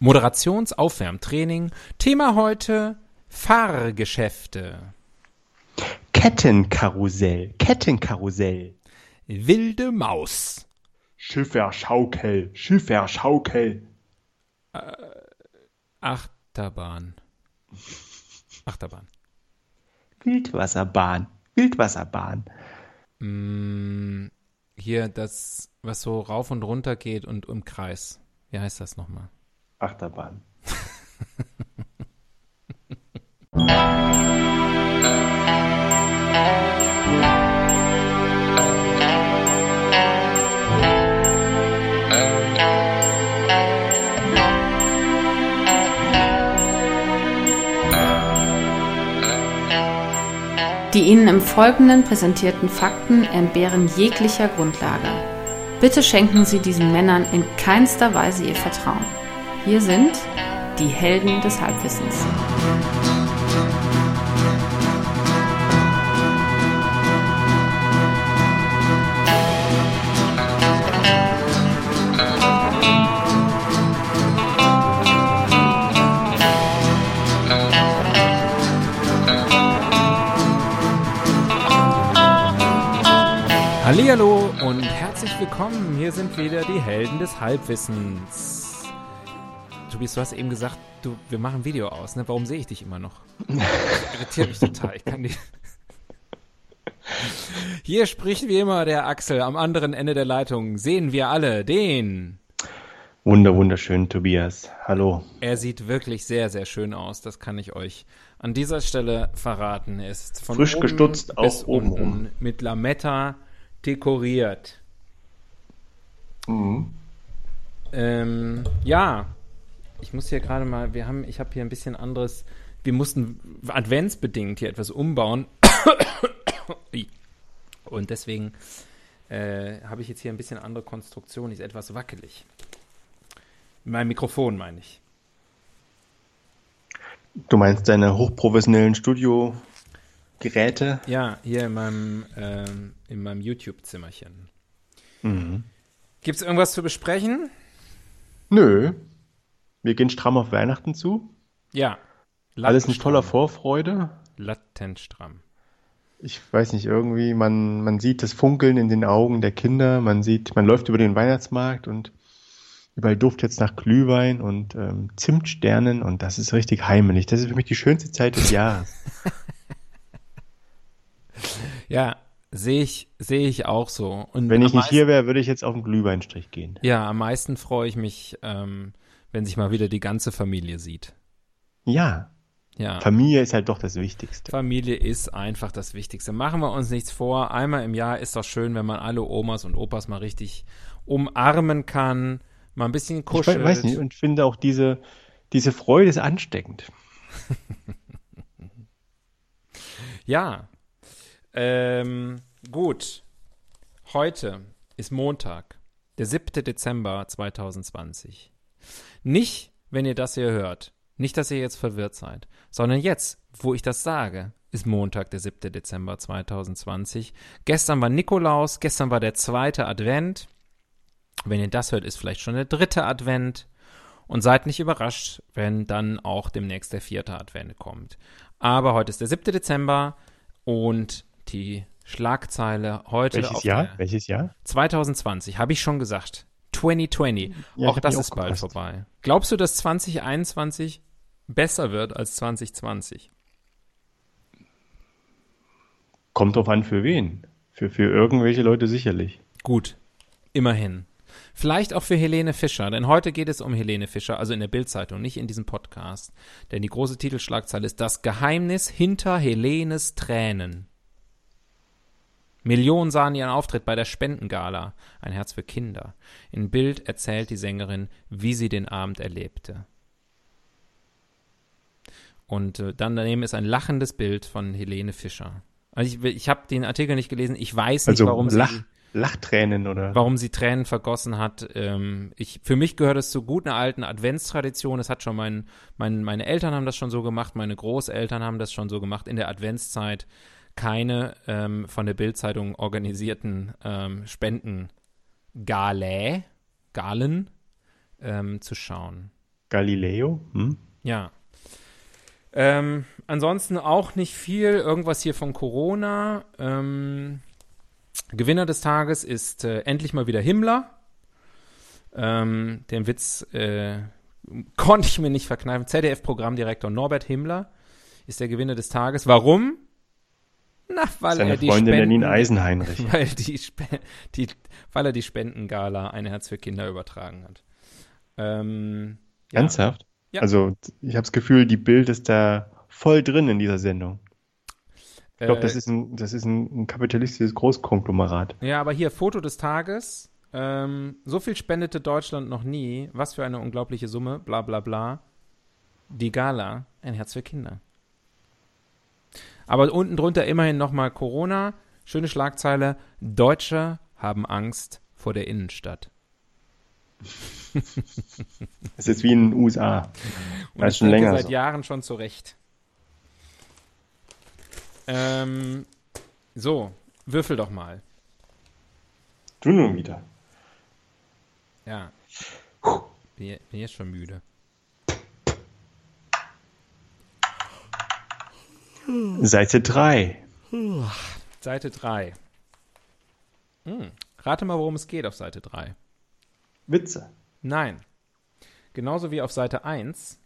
Moderationsaufwärmtraining. Thema heute Fahrgeschäfte. Kettenkarussell. Kettenkarussell. Wilde Maus. Schifferschaukel. Schifferschaukel. Achterbahn. Achterbahn. Wildwasserbahn. Wildwasserbahn. Mm, hier das, was so rauf und runter geht und im Kreis. Wie heißt das nochmal? Achterbahn. Die Ihnen im Folgenden präsentierten Fakten entbehren jeglicher Grundlage. Bitte schenken Sie diesen Männern in keinster Weise Ihr Vertrauen. Hier sind die Helden des Halbwissens. Hallihallo und herzlich willkommen. Hier sind wieder die Helden des Halbwissens. Tobias, du hast eben gesagt, du, wir machen Video aus, ne? Warum sehe ich dich immer noch? Das irritiert mich total. Ich kann die. Hier spricht wie immer der Axel. Am anderen Ende der Leitung sehen wir alle den. Wunder, wunderschön, Tobias. Hallo. Er sieht wirklich sehr, sehr schön aus. Das kann ich euch an dieser Stelle verraten. Er ist von Frisch oben gestutzt, auch bis oben unten mit Lametta dekoriert. Mhm. Ähm, ja, ich muss hier gerade mal, wir haben, ich habe hier ein bisschen anderes, wir mussten adventsbedingt hier etwas umbauen. Und deswegen äh, habe ich jetzt hier ein bisschen andere Konstruktion, die ist etwas wackelig. Mein Mikrofon meine ich. Du meinst deine hochprofessionellen Studiogeräte? Ja, hier in meinem, ähm, in meinem YouTube-Zimmerchen. Mhm. Gibt es irgendwas zu besprechen? Nö. Wir gehen stramm auf Weihnachten zu. Ja. Alles in voller Lattenstramm. Vorfreude. Latent stramm. Ich weiß nicht, irgendwie, man, man sieht das Funkeln in den Augen der Kinder, man sieht, man läuft über den Weihnachtsmarkt und überall Duft jetzt nach Glühwein und ähm, Zimtsternen und das ist richtig heimelig. Das ist für mich die schönste Zeit des Jahres. Ja, sehe ich, sehe ich auch so. Und Wenn ich nicht hier wäre, würde ich jetzt auf den Glühweinstrich gehen. Ja, am meisten freue ich mich, ähm, wenn sich mal wieder die ganze Familie sieht. Ja, Ja. Familie ist halt doch das Wichtigste. Familie ist einfach das Wichtigste. Machen wir uns nichts vor. Einmal im Jahr ist doch schön, wenn man alle Omas und Opas mal richtig umarmen kann, mal ein bisschen Ich kuschelt. we- weiß nicht und finde auch diese, diese Freude ist ansteckend. Ja. Ähm, gut. Heute ist Montag, der 7. Dezember 2020. Nicht, wenn ihr das hier hört. Nicht, dass ihr jetzt verwirrt seid, sondern jetzt, wo ich das sage, ist Montag, der 7. Dezember 2020. Gestern war Nikolaus, gestern war der zweite Advent. Wenn ihr das hört, ist vielleicht schon der dritte Advent. Und seid nicht überrascht, wenn dann auch demnächst der vierte Advent kommt. Aber heute ist der 7. Dezember und die Schlagzeile heute Welches auf Jahr? Welches Jahr? 2020, habe ich schon gesagt. 2020. Ja, auch das mich ist bald vorbei. Glaubst du, dass 2021 besser wird als 2020? Kommt drauf an, für wen. Für, für irgendwelche Leute sicherlich. Gut, immerhin. Vielleicht auch für Helene Fischer, denn heute geht es um Helene Fischer, also in der Bildzeitung, nicht in diesem Podcast. Denn die große Titelschlagzeile ist Das Geheimnis hinter Helenes Tränen. Millionen sahen ihren Auftritt bei der Spendengala, ein Herz für Kinder. In Bild erzählt die Sängerin, wie sie den Abend erlebte. Und äh, dann daneben ist ein lachendes Bild von Helene Fischer. Also ich, ich habe den Artikel nicht gelesen, ich weiß nicht, Also warum Lach, sie Lachtränen oder. warum sie Tränen vergossen hat. Ähm, ich, für mich gehört es zu guten alten Adventstradition. Das hat schon mein, mein, meine Eltern haben das schon so gemacht, meine Großeltern haben das schon so gemacht in der Adventszeit. Keine ähm, von der Bildzeitung organisierten ähm, Spendengale, Galen ähm, zu schauen. Galileo? Hm? Ja. Ähm, ansonsten auch nicht viel. Irgendwas hier von Corona. Ähm, Gewinner des Tages ist äh, endlich mal wieder Himmler. Ähm, den Witz äh, konnte ich mir nicht verkneifen. ZDF-Programmdirektor Norbert Himmler ist der Gewinner des Tages. Warum? Na, weil Seine er die Freundin Spenden, Janine Eisenheinrich. weil, die, die, weil er die Spendengala Ein Herz für Kinder übertragen hat. Ähm, ja. Ernsthaft? Ja. Also ich habe das Gefühl, die Bild ist da voll drin in dieser Sendung. Ich glaube, Äh, das ist ein, das ist ein, ein kapitalistisches Großkonglomerat. Ja, aber hier Foto des Tages. Ähm, so viel spendete Deutschland noch nie. Was für eine unglaubliche Summe. Bla bla bla. Die Gala. Ein Herz für Kinder. Aber unten drunter immerhin nochmal Corona. Schöne Schlagzeile. Deutsche haben Angst vor der Innenstadt. Das ist wie in den USA. Und Das ist schon länger seit so. Jahren schon zurecht. Ähm, so, würfel doch mal. Du nun wieder. Ja. Bin, bin jetzt schon müde. Seite 3. Seite 3. Hm. Rate mal, worum es geht auf Seite 3. Witze. Nein. Genauso wie auf Seite 1,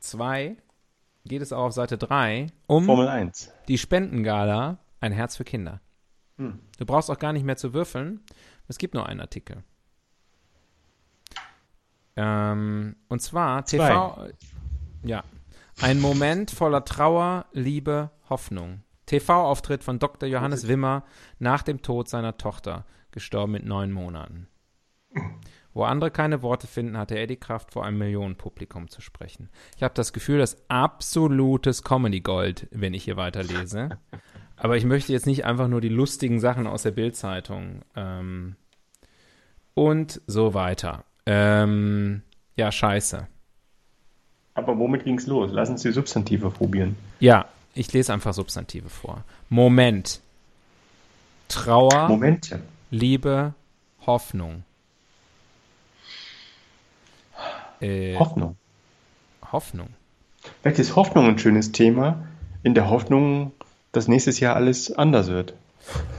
2 geht es auch auf Seite 3 um Formel 1. die Spendengala Ein Herz für Kinder. Hm. Du brauchst auch gar nicht mehr zu würfeln. Es gibt nur einen Artikel. Ähm, und zwar TV. Ja. Ein Moment voller Trauer, Liebe, Hoffnung. TV-Auftritt von Dr. Johannes Wimmer nach dem Tod seiner Tochter, gestorben mit neun Monaten. Wo andere keine Worte finden, hatte er die Kraft, vor einem Millionenpublikum zu sprechen. Ich habe das Gefühl, das absolutes Comedy-Gold, wenn ich hier weiterlese. Aber ich möchte jetzt nicht einfach nur die lustigen Sachen aus der Bild-Zeitung ähm, und so weiter. Ähm, ja, scheiße. Aber womit ging's los? Lass uns die Substantive probieren. Ja, ich lese einfach Substantive vor. Moment. Trauer, Momente. Liebe, Hoffnung. Äh, Hoffnung. Hoffnung. Vielleicht ist Hoffnung ein schönes Thema. In der Hoffnung, dass nächstes Jahr alles anders wird.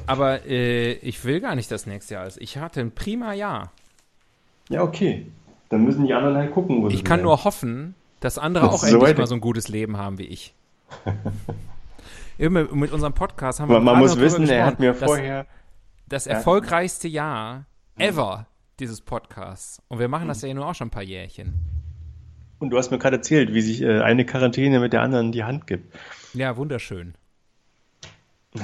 Aber äh, ich will gar nicht das nächste Jahr. alles. Ich hatte ein prima Jahr. Ja, okay. Dann müssen die anderen halt gucken, wo sie Ich kann bleiben. nur hoffen, dass andere auch so endlich mal so ein gutes Leben haben wie ich. Immer mit unserem Podcast haben wir Man, muss wissen, er hat mir vorher. das Ja. erfolgreichste Jahr ever dieses Podcasts. Und wir machen das Mhm. ja nur auch schon ein paar Jährchen. Und du hast mir gerade erzählt, wie sich äh, eine Quarantäne mit der anderen die Hand gibt. Ja, wunderschön.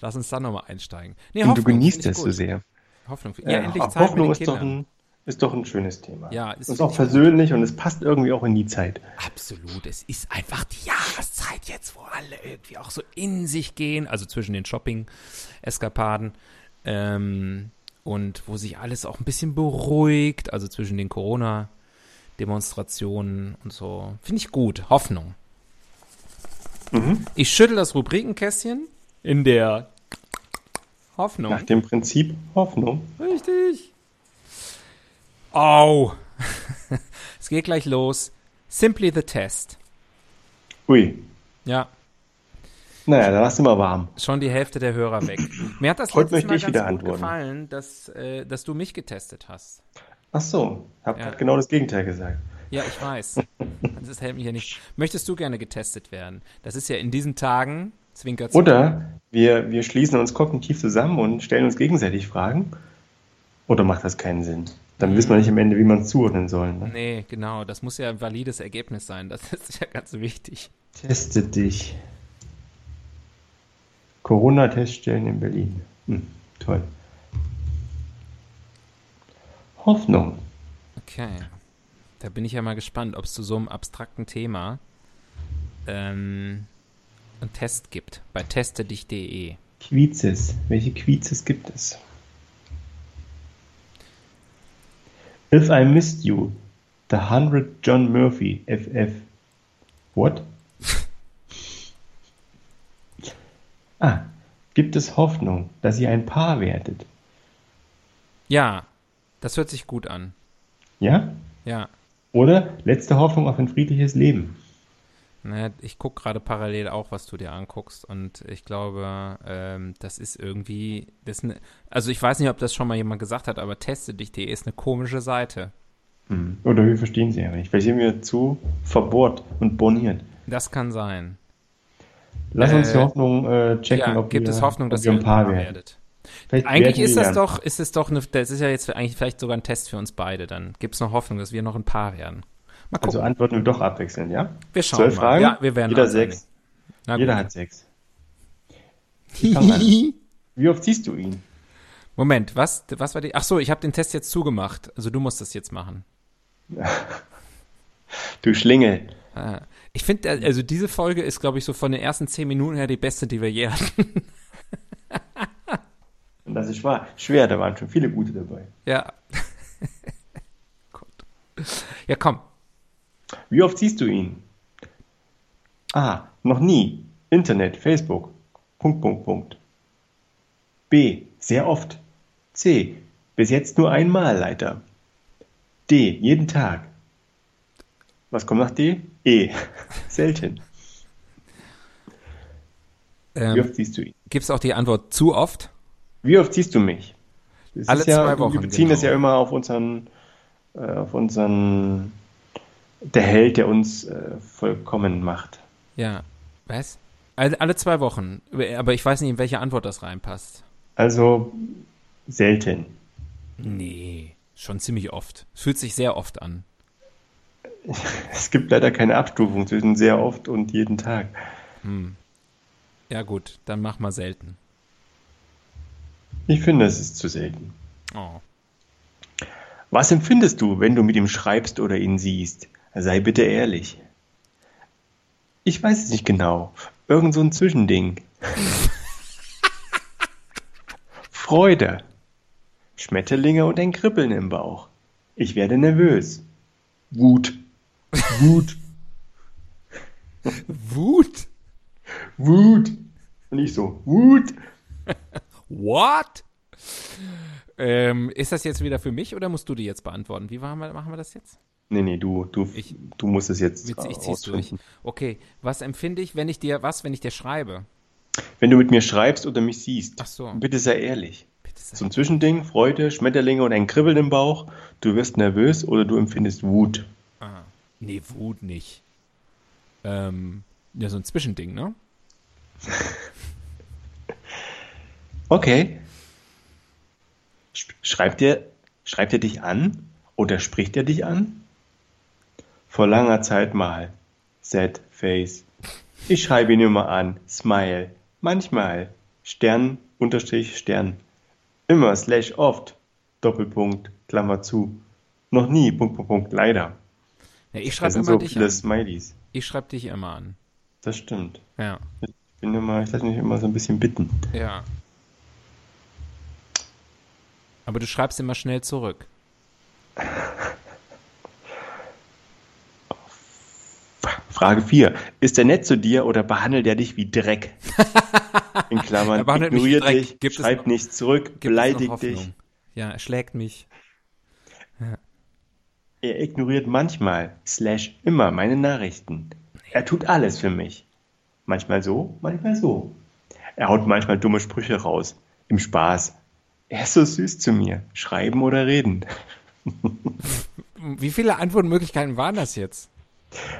Lass uns dann nochmal einsteigen. Nee, Und du genießt es so sehr. Hoffnung. Ja, Ja, endlich Zeit Hoffnung ist doch, ein, ist doch ein schönes Thema. Ja, ist find auch ich gut. persönlich und es passt irgendwie auch in die Zeit. Absolut. Es ist einfach die Jahreszeit jetzt, wo alle irgendwie auch so in sich gehen, also zwischen den Shopping-Eskapaden ähm, und wo sich alles auch ein bisschen beruhigt, also zwischen den Corona-Demonstrationen und so. Finde ich gut. Hoffnung. Mhm. Ich schüttel das Rubrikenkästchen in der Hoffnung. Nach dem Prinzip Hoffnung. Richtig. Au. es geht gleich los. Simply the Test. Ui. Ja, Naja, dann lass du mal warm. schon die Hälfte der Hörer weg. Mir hat das Heute letztes möchte Mal ich ganz wieder gut antworten. gefallen, dass, äh, dass du mich getestet hast. Ach so, hab Ja. genau das Gegenteil gesagt. Ja, ich weiß. Das hält mich ja nicht. Möchtest du gerne getestet werden? Das ist ja in diesen Tagen, Zwinker, Zwinker. Oder wir, wir schließen uns kognitiv zusammen und stellen uns gegenseitig Fragen. Oder macht das keinen Sinn? Dann wissen wir nicht am Ende, wie man es zuordnen soll. Ne? Nee, genau. Das muss ja ein valides Ergebnis sein. Das ist ja ganz wichtig. Teste dich. Corona-Teststellen in Berlin. Hm, toll. Hoffnung. Okay. Da bin ich ja mal gespannt, ob es zu so einem abstrakten Thema ähm, einen Test gibt. Bei testedich.de. Quizzes. Welche Quizzes gibt es? If I missed you, the 100 John Murphy, FF. What? ah, gibt es Hoffnung, dass ihr ein Paar werdet? Ja, das hört sich gut an. Ja? Ja. Oder letzte Hoffnung auf ein friedliches Leben. Naja, ich gucke gerade parallel auch, was du dir anguckst und ich glaube, ähm, das ist irgendwie, das ist ne, also ich weiß nicht, ob das schon mal jemand gesagt hat, aber teste dich.de ist eine komische Seite. Hm. Oder wir verstehen sie ja nicht. Vielleicht sind wir zu verbohrt und boniert. Das kann sein. Lass uns die Äh, Hoffnung äh, checken, ja, ob gibt wir, es Hoffnung, dass ihr ein Paar werden. werdet. Vielleicht Eigentlich ist das doch, ist es doch eine, das ist ja jetzt eigentlich vielleicht sogar ein Test für uns beide. Dann gibt es noch Hoffnung, dass wir noch ein Paar werden. Mal gucken. Also antworten wir doch abwechselnd, ja? wir schauen Zwölf mal. Fragen? Ja, wir werden Jeder sechs. Na Jeder gut. hat sechs. Wie oft siehst du ihn? Moment, was, was war die? Ach so, ich habe den Test jetzt zugemacht. Also du musst das jetzt machen. Du Schlingel. Ah. Ich finde, also diese Folge ist, glaube ich, so von den ersten zehn Minuten her die beste, die wir je hatten. Und das ist wahr. Schwer, da waren schon viele gute dabei. Ja. Gut. Ja, komm. Wie oft siehst du ihn? A. Noch nie. Internet, Facebook. Punkt, Punkt, Punkt. B. Sehr oft. C. Bis jetzt nur einmal, Leiter. D. Jeden Tag. Was kommt nach D? E. Selten. Wie Ähm, oft siehst du ihn? Gibt es auch die Antwort zu oft? Wie oft siehst du mich? Das Alle ist ja, zwei Wochen, Wir beziehen das genau. ja immer auf unseren, äh, auf unseren, der Held, der uns äh, vollkommen macht. Ja. Was? Alle, alle zwei Wochen. Aber ich weiß nicht, in welche Antwort das reinpasst. Also selten. Nee. Schon ziemlich oft. Es fühlt sich sehr oft an. Es gibt leider keine Abstufung zwischen sehr oft und jeden Tag. Ja, gut, dann mach mal selten. Ich finde, es ist zu selten. Oh. Was empfindest du, wenn du mit ihm schreibst oder ihn siehst? Sei bitte ehrlich. Ich weiß es nicht genau. Irgend so ein Zwischending. Freude. Schmetterlinge und ein Kribbeln im Bauch. Ich werde nervös. Wut. Wut. Wut? Wut. Und ich so, Wut. What? Ähm, ist das jetzt wieder für mich oder musst du die jetzt beantworten? Wie machen wir, machen wir das jetzt? Nee, nee, du, du, Ich- du musst es jetzt Ich, ich zieh's durch. Okay, was empfinde ich, wenn ich dir, was, wenn ich dir schreibe? Wenn du mit mir schreibst oder mich siehst, Ach so. bitte sei ehrlich. Bitte sag. So ein Zwischending, Freude, Schmetterlinge und ein Kribbeln im Bauch. Du wirst nervös oder du empfindest Wut. Ah. Nee, Wut nicht. Ähm, ja, so ein Zwischending, ne? Okay. Sch- Schreibt er, schreibt er dich an oder spricht er dich an? Vor langer Zeit mal. Sad Face. Ich schreibe ihn immer an. Smile. Manchmal. Stern, Unterstrich, Stern. Immer, slash oft. Doppelpunkt, Klammer zu. Noch nie, Punkt, Punkt, Punkt, leider. Ja, ich schreibe immer so dich viele an. Smileys. Ich schreibe dich immer an. Das stimmt. Ja, Ich bin immer, ich lasse mich immer so ein bisschen bitten. ja. Aber du schreibst immer schnell zurück. Frage 4. Ist er nett zu dir oder behandelt er dich wie Dreck? In Klammern, Er ignoriert dich, Gibt schreibt noch- nicht zurück, beleidigt dich. Ja, er schlägt mich. Er ignoriert manchmal, slash immer meine Nachrichten. Er tut alles für mich. Manchmal so, manchmal so. Er haut manchmal dumme Sprüche raus. Im Spaß. Er ist so süß zu mir. Schreiben oder reden. Wie viele Antwortmöglichkeiten waren das jetzt?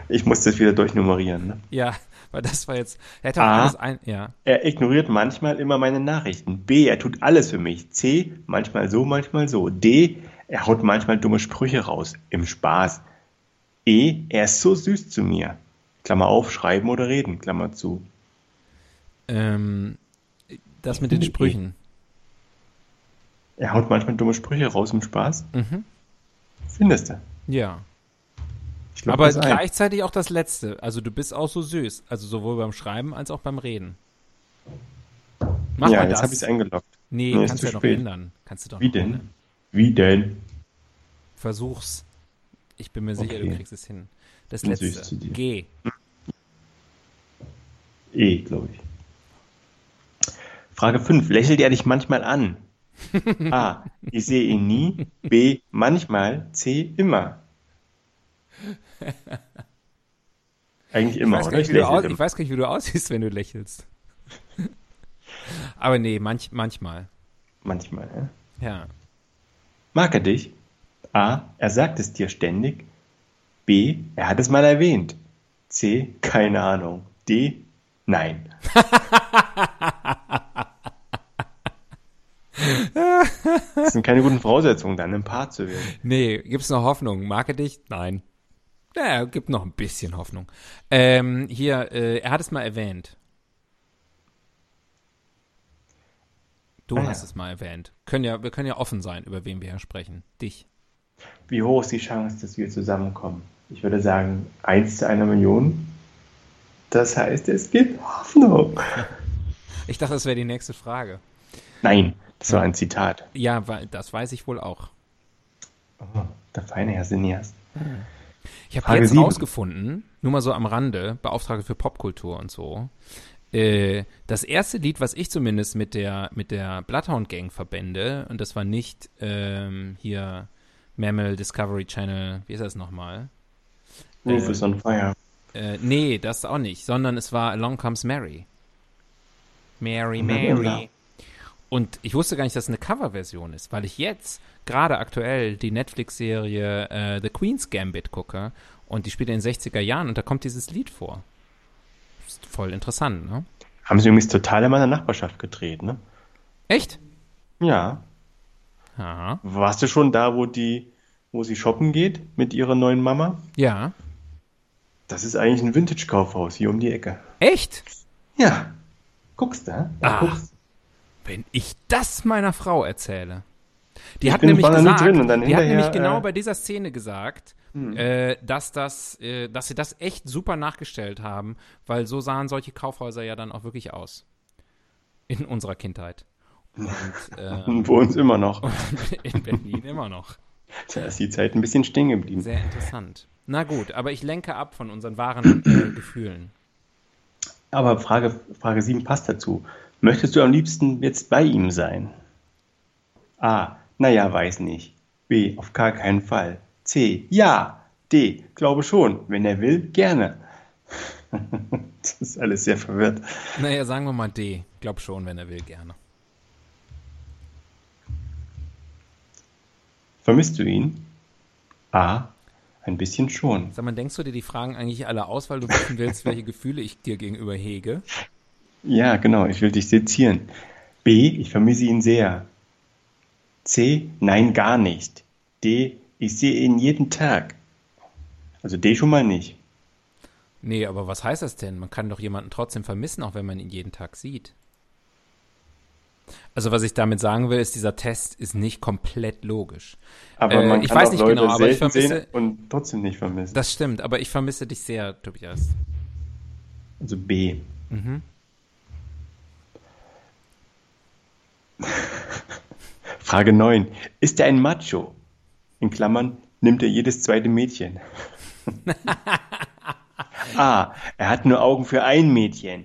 Ich muss das wieder durchnummerieren. Ne? Ja, weil das war jetzt. Er A. ein. Ja. Er ignoriert manchmal immer meine Nachrichten. B, er tut alles für mich. C, manchmal so, manchmal so. D, er haut manchmal dumme Sprüche raus. Im Spaß. E, er ist so süß zu mir. Klammer auf, schreiben oder reden, Klammer zu. Ähm, das mit den Sprüchen. Er haut manchmal dumme Sprüche raus im Spaß. Mhm. Findest du? Ja. Glaub Aber das ein. gleichzeitig auch das Letzte. Also du bist auch so süß. Also sowohl beim Schreiben als auch beim Reden. Mach ja, mal jetzt habe ich das. es eingeloggt. Nee, Nee, kannst du ja noch ändern. Kannst du doch Wie denn? ändern. Wie denn? Versuch's. Ich bin mir sicher, du Okay. kriegst es hin. Das Letzte. G. E, glaube ich. Frage 5. Lächelt er dich manchmal an? A. Ich sehe ihn nie. B. Manchmal. C. Immer. Eigentlich immer, ich weiß, oder? nicht, wie du lächle aus, immer. ich weiß gar nicht, wie du aussiehst, wenn du lächelst. Aber nee, manch, manchmal. Manchmal, ja. Ja. Mag er dich? A. Er sagt es dir ständig. B. Er hat es mal erwähnt. C. Keine Ahnung. D. Nein. Das sind keine guten Voraussetzungen, dann ein Paar zu werden. Nee, gibt's noch Hoffnung? Er dich? Nein. Naja, gibt noch ein bisschen Hoffnung. Ähm, hier, äh, er hat es mal erwähnt. Du Ah, ja. hast es mal erwähnt. Können ja, wir können ja offen sein, über wen wir hier sprechen. Dich. Wie hoch ist die Chance, dass wir zusammenkommen? Ich würde sagen, 1 zu einer Million. Das heißt, es gibt Hoffnung. Ich dachte, das wäre die nächste Frage. Nein, das war ein Zitat. Ja, das weiß ich wohl auch. Oh, der feine Herr Sinias. Ich habe jetzt sieben. rausgefunden, nur mal so am Rande, Beauftragte für Popkultur und so. Äh, das erste Lied, was ich zumindest mit der mit der Bloodhound Gang verbinde, und das war nicht ähm, hier Mammal Discovery Channel, wie ist das nochmal? Roof Äh, is on fire. Äh, nee, das auch nicht, sondern es war Along Comes Mary. Mary, Mary. Und ich wusste gar nicht, dass es eine Coverversion ist, weil ich jetzt gerade aktuell die Netflix-Serie äh, The Queen's Gambit gucke und die spielt in den 60er Jahren und da kommt dieses Lied vor. Ist voll interessant, ne? Haben sie übrigens total in meiner Nachbarschaft gedreht, ne? Echt? Ja. Aha. Warst du schon da, wo die, wo sie shoppen geht mit ihrer neuen Mama? Ja. Das ist eigentlich ein Vintage-Kaufhaus hier um die Ecke. Echt? Ja. Guckst du? Da Ah. guckst. Wenn ich das meiner Frau erzähle. Die Ich hat nämlich gesagt, die hat nämlich genau äh, bei dieser Szene gesagt, Hm. äh, dass das, äh, dass sie das echt super nachgestellt haben, weil so sahen solche Kaufhäuser ja dann auch wirklich aus. In unserer Kindheit. Und äh, Und Wo uns immer noch. in Berlin immer noch. Da ist die Zeit ein bisschen stehen geblieben. Sehr interessant. Na gut, aber ich lenke ab von unseren wahren äh, Gefühlen. Aber Frage, Frage 7 passt dazu. Möchtest du am liebsten jetzt bei ihm sein? A. Naja, weiß nicht. B. Auf gar keinen Fall. C. Ja. D. Glaube schon. Wenn er will, gerne. das ist alles sehr verwirrt. Naja, sagen wir mal D. Glaub schon, wenn er will, gerne. Vermisst du ihn? A. Ein bisschen schon. Sag mal, denkst du dir die Fragen eigentlich alle aus, weil du wissen willst, welche Gefühle ich dir gegenüber hege? Ja, genau. Ich will dich sezieren. B. Ich vermisse ihn sehr. C. Nein, gar nicht. D. Ich sehe ihn jeden Tag. Also D schon mal nicht. Nee, aber was heißt das denn? Man kann doch jemanden trotzdem vermissen, auch wenn man ihn jeden Tag sieht. Also was ich damit sagen will, ist, dieser Test ist nicht komplett logisch. Aber Äh, man ich kann weiß auch nicht Leute genau, aber ich vermisse- sehen und trotzdem nicht vermissen. Das stimmt, aber ich vermisse dich sehr, Tobias. Also B. Mhm. Frage 9. Ist er ein Macho? In Klammern, nimmt er jedes zweite Mädchen? A. Er hat nur Augen für ein Mädchen.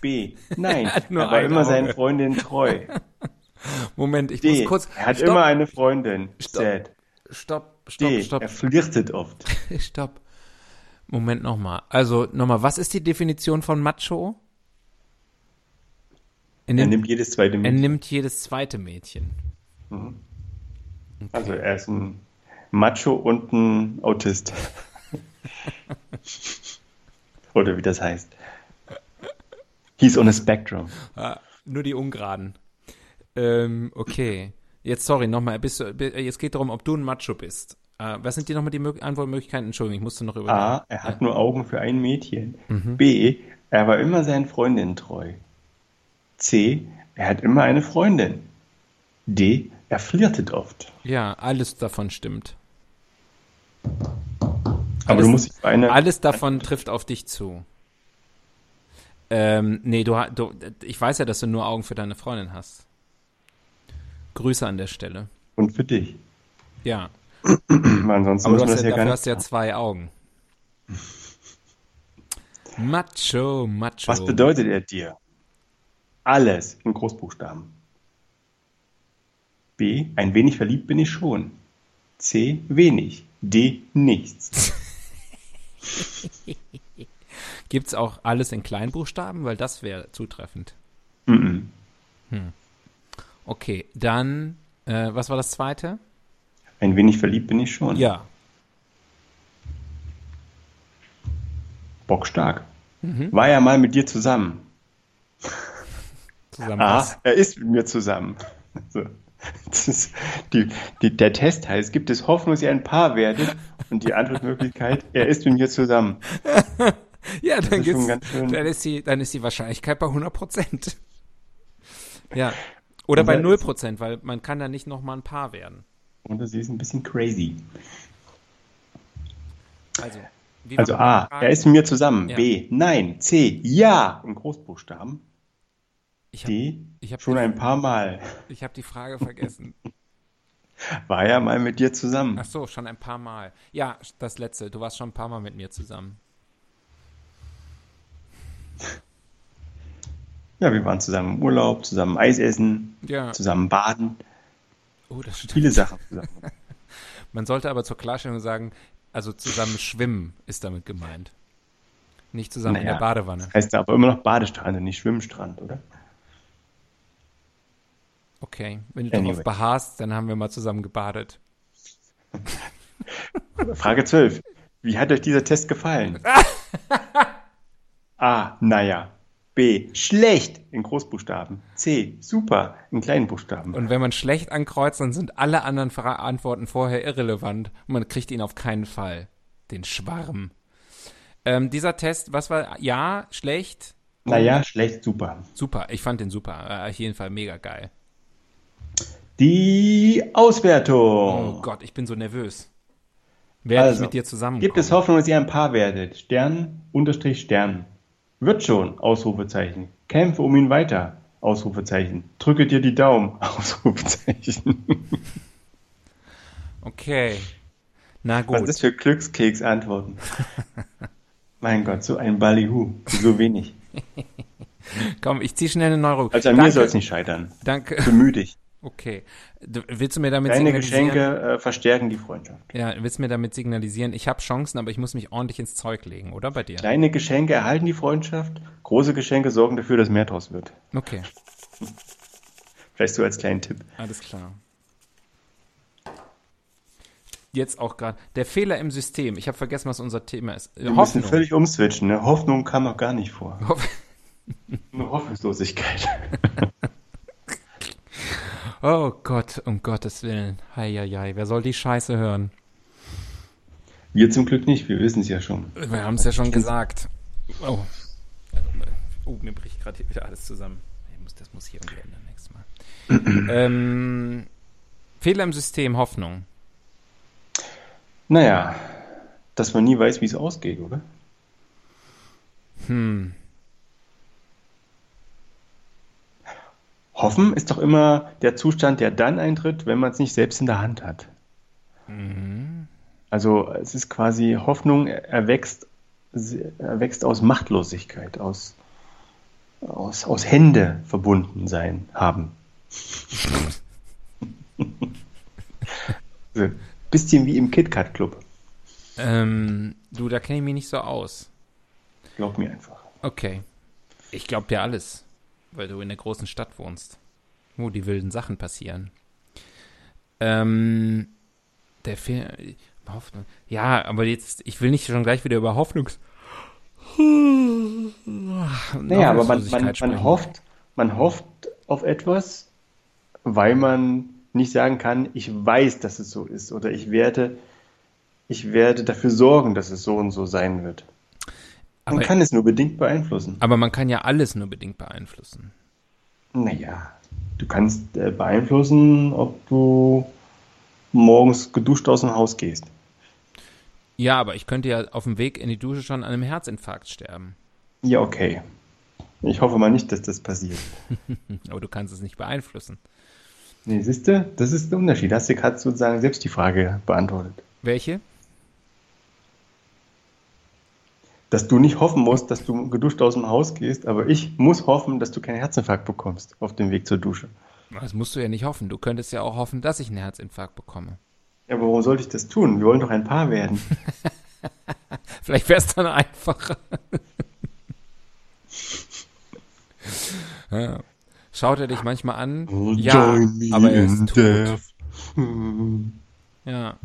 B. Nein, Er er war immer Auge. seinen Freundinnen treu. Moment, ich D. muss kurz. Er hat stopp, immer eine Freundin. Stopp. Stopp, stopp, D. stopp, Er flirtet oft. stopp. Moment nochmal. Also nochmal, was ist die Definition von Macho? Er Er nimmt, nimmt jedes zweite er Mädchen. nimmt jedes zweite Mädchen. Also er ist ein Macho und ein Autist. Oder wie das heißt. He's on a spectrum. Ah, nur die Ungeraden. Ähm, okay. Jetzt, sorry, nochmal, jetzt geht darum, ob du ein Macho bist. Äh, was sind die nochmal die Mög Antwortmöglichkeiten? Entschuldigung, ich musste noch über. A. Er hat nur Augen für ein Mädchen. B. Er war immer seinen Freundinnen treu. C. Er hat immer eine Freundin. D. Er flirtet oft. Ja, alles davon stimmt. Aber Alles- du musst dich eine. Alles davon trifft auf dich zu. Ähm, nee, du, du, ich weiß ja, dass du nur Augen für deine Freundin hast. Grüße an der Stelle. Und für dich. Ja, ansonsten aber du hast das ja, dafür hast ja zwei Augen. Macho, Macho. Was bedeutet er dir? Alles in Großbuchstaben. B. Ein wenig verliebt bin ich schon. C. Wenig. D. Nichts. Gibt es auch alles in Kleinbuchstaben? Weil das wäre zutreffend. Mm -mm. Okay, dann, äh, was war das zweite? Ein wenig verliebt bin ich schon. Ja. Bockstark. War ja mal mit dir zusammen. Zusammen Ah, er ist mit mir zusammen. So. Die, die, der Test heißt, gibt es Hoffnung, dass ihr ein Paar werdet? Und die Antwortmöglichkeit, er ist mit mir zusammen. Ja, dann, ist dann, ist die, dann ist die Wahrscheinlichkeit bei 100 Prozent. Ja. Oder Und bei da 0 ist- Prozent, weil man kann da nicht nochmal ein Paar werden. Und sie ist ein bisschen crazy. Also, Also A, er ist mit mir zusammen. Ja. B, nein. C, ja, in Großbuchstaben. Habe hab schon die- ein paar Mal. ich hab die Frage vergessen. War ja mal mit dir zusammen. Ach so, schon ein paar Mal. Ja, das letzte. Du warst schon ein paar Mal mit mir zusammen. Ja, wir waren zusammen im Urlaub, zusammen Eis essen, Ja. zusammen baden, Oh, das stimmt. viele Sachen zusammen. Man sollte aber zur Klarstellung sagen, also zusammen schwimmen ist damit gemeint. Nicht zusammen in Naja. der Badewanne. Heißt aber immer noch Badestrand und nicht Schwimmstrand, oder? Okay. Wenn du Anyway. darauf beharrst, dann haben wir mal zusammen gebadet. Frage 12. Wie hat euch dieser Test gefallen? A. Naja. B. Schlecht in Großbuchstaben. C. Super in kleinen Buchstaben. Und wenn man schlecht ankreuzt, dann sind alle anderen Fra Antworten vorher irrelevant und man kriegt ihn auf keinen Fall. Den Schwarm. Ähm, dieser Test, was war? Ja, schlecht, Naja, schlecht, super. super. Ich fand den super. Äh, auf jeden Fall mega geil. Die Oh Auswertung. Gott, ich bin so nervös. Werde ich Also, mit dir zusammen? Gibt es Hoffnung, dass ihr ein Paar werdet? Stern, Unterstrich, Stern. Wird schon, Ausrufezeichen. Kämpfe um ihn weiter, Ausrufezeichen. Drücke dir die Daumen, Ausrufezeichen. Okay. Na Was gut. ist das für Glückskeks-Antworten? mein Gott, so ein Ballyhoo. So wenig. Komm, ich zieh schnell eine neue Also an mir Danke. soll es nicht scheitern. Danke. Bemühe dich. Okay. Du, willst du mir damit Deine? Geschenke äh, verstärken die Freundschaft. Ja, willst du mir damit signalisieren, ich habe Chancen, aber ich muss mich ordentlich ins Zeug legen, oder? Bei dir? Kleine Geschenke erhalten die Freundschaft. Große Geschenke sorgen dafür, dass mehr draus wird. Okay, Vielleicht so als kleinen Tipp. alles klar. Jetzt auch gerade. Der Fehler im System. Ich habe vergessen, was unser Thema ist. Wir müssen Hoffnung. völlig umswitchen. Ne? Hoffnung kam noch gar nicht vor. Hoff- Nur Hoffnungslosigkeit. Oh Gott, um Gottes Willen. Heieiei, wer soll die Scheiße hören? Wir zum Glück nicht, wir wissen es ja schon. Wir haben es ja schon gesagt. Oh. Oh, mir bricht gerade hier wieder alles zusammen. Ich muss, das muss hier irgendwie ändern nächstes Mal. ähm, Fehler im System, Hoffnung. Naja, dass man nie weiß, wie es ausgeht, oder? Hm. Hoffen ist doch immer der Zustand, der dann eintritt, wenn man es nicht selbst in der Hand hat. Also es ist quasi Hoffnung erwächst, erwächst aus Machtlosigkeit, aus, aus, aus Hände verbunden sein haben. so, bisschen wie im KitKat Club. Ähm, du, da kenne ich mich nicht so aus. Glaub mir einfach. Okay. Ich glaube dir alles, weil du in der großen Stadt wohnst, wo die wilden Sachen passieren. Ähm, der Film. Hoffnung. Ja, aber jetzt, ich will nicht schon gleich wieder über Hoffnungs. Naja, aber man, man, man, hofft, man hofft auf etwas, weil man nicht sagen kann, ich weiß, dass es so ist oder ich werde, ich werde dafür sorgen, dass es so und so sein wird. Man Aber- kann es nur bedingt beeinflussen. Aber man kann ja alles nur bedingt beeinflussen. Naja, du kannst äh, beeinflussen, ob du morgens geduscht aus dem Haus gehst. Ja, aber ich könnte ja auf dem Weg in die Dusche schon an einem Herzinfarkt sterben. Ja, okay. Ich hoffe mal nicht, dass das passiert. Aber du kannst es nicht beeinflussen. Nee, siehst du, das ist der Unterschied. Hast du gerade sozusagen selbst die Frage beantwortet. Welche? Dass du nicht hoffen musst, dass du geduscht aus dem Haus gehst, aber ich muss hoffen, dass du keinen Herzinfarkt bekommst auf dem Weg zur Dusche. Das musst du ja nicht hoffen. Du könntest ja auch hoffen, dass ich einen Herzinfarkt bekomme. Ja, aber warum sollte ich das tun? Wir wollen doch ein Paar werden. Vielleicht wäre es dann einfacher. ja. Schaut er dich manchmal an? Ja, aber er ist tot. Ja.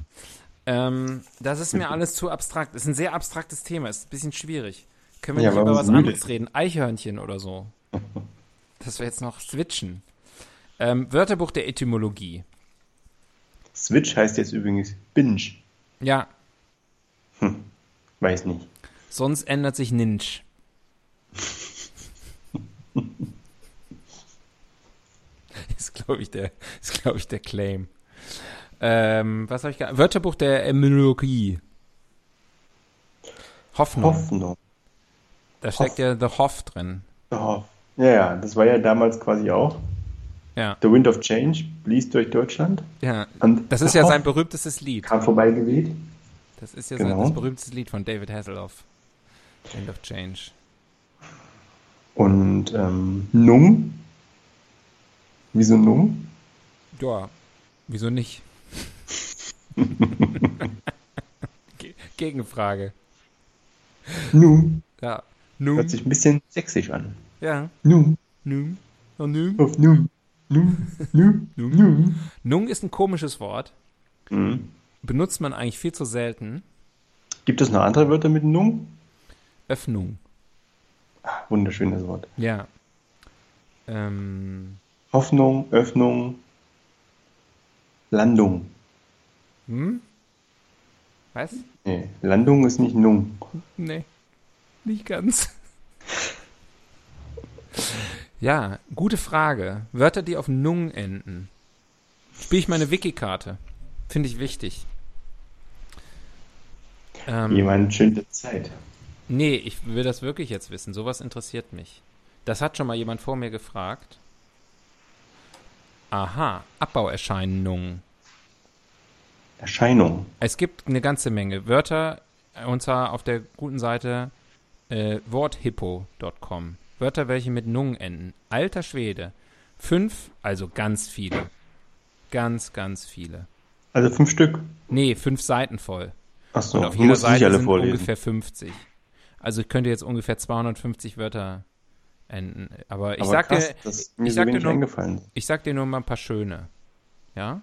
Ähm, das ist mir alles zu abstrakt. Das ist ein sehr abstraktes Thema. Ist ein bisschen schwierig. Können wir Ja, nicht über was müde. anderes reden? Eichhörnchen oder so. Dass wir jetzt noch switchen. Ähm, Wörterbuch der Etymologie. Switch heißt jetzt übrigens Binge. Ja, Weiß nicht. sonst ändert sich Ninch. ist, glaube ich, der, ist, glaube ich, der Claim. Ähm, was habe ich gesagt? Wörterbuch der Etymologie. Hoffnung. Hoffnung. Da steckt ja The Hoff drin. Hoff. Ja, ja, das war ja damals quasi auch. Ja, The Wind of Change blies durch Deutschland. ja. Und Das ist ja sein Hoff berühmtes Lied. kam vorbeigeweht. Das ist ja sein, Genau. das berühmteste Lied von David Hasselhoff. End of Change. Und ähm, Nung. Wieso Nung? Ja, wieso nicht? Ge- Gegenfrage. Nung. Ja. Nun. Hört sich ein bisschen sächsisch an. Ja. Nung. Nun. Oh, nun. Auf Nung. Nung. Nung. Nung. Nung ist ein komisches Wort. Mhm. Benutzt man eigentlich viel zu selten. Gibt es noch andere Wörter mit Nung? Öffnung. Ah, wunderschönes Wort. Ja. Ähm. Hoffnung, Öffnung, Landung. Hm? Was? Nee, Landung ist nicht Nung. Nee. Nicht ganz. Ja, gute Frage. Wörter, die auf Nung enden. Spiele ich meine Wiki-Karte. Finde ich wichtig. Ähm, Jemand schöne Zeit. nee, ich will das wirklich jetzt wissen. Sowas interessiert mich. Das hat schon mal jemand vor mir gefragt. Aha, Abbauerscheinungen. Erscheinung. Es gibt eine ganze Menge Wörter, äh, und zwar auf der guten Seite äh, worthippo.com. Wörter, welche mit Nung enden. Alter Schwede. Fünf, also ganz viele. Ganz, ganz viele. Also fünf Stück. Nee, fünf Seiten voll. Achso, Und auf jeder Seite alle sind vorlesen. ungefähr 50. Also ich könnte jetzt ungefähr 250 Wörter enden. Aber ich Aber sag krass, dir, ich so sag dir wenig nur- eingefallen. ich sag dir nur mal ein paar schöne. Ja?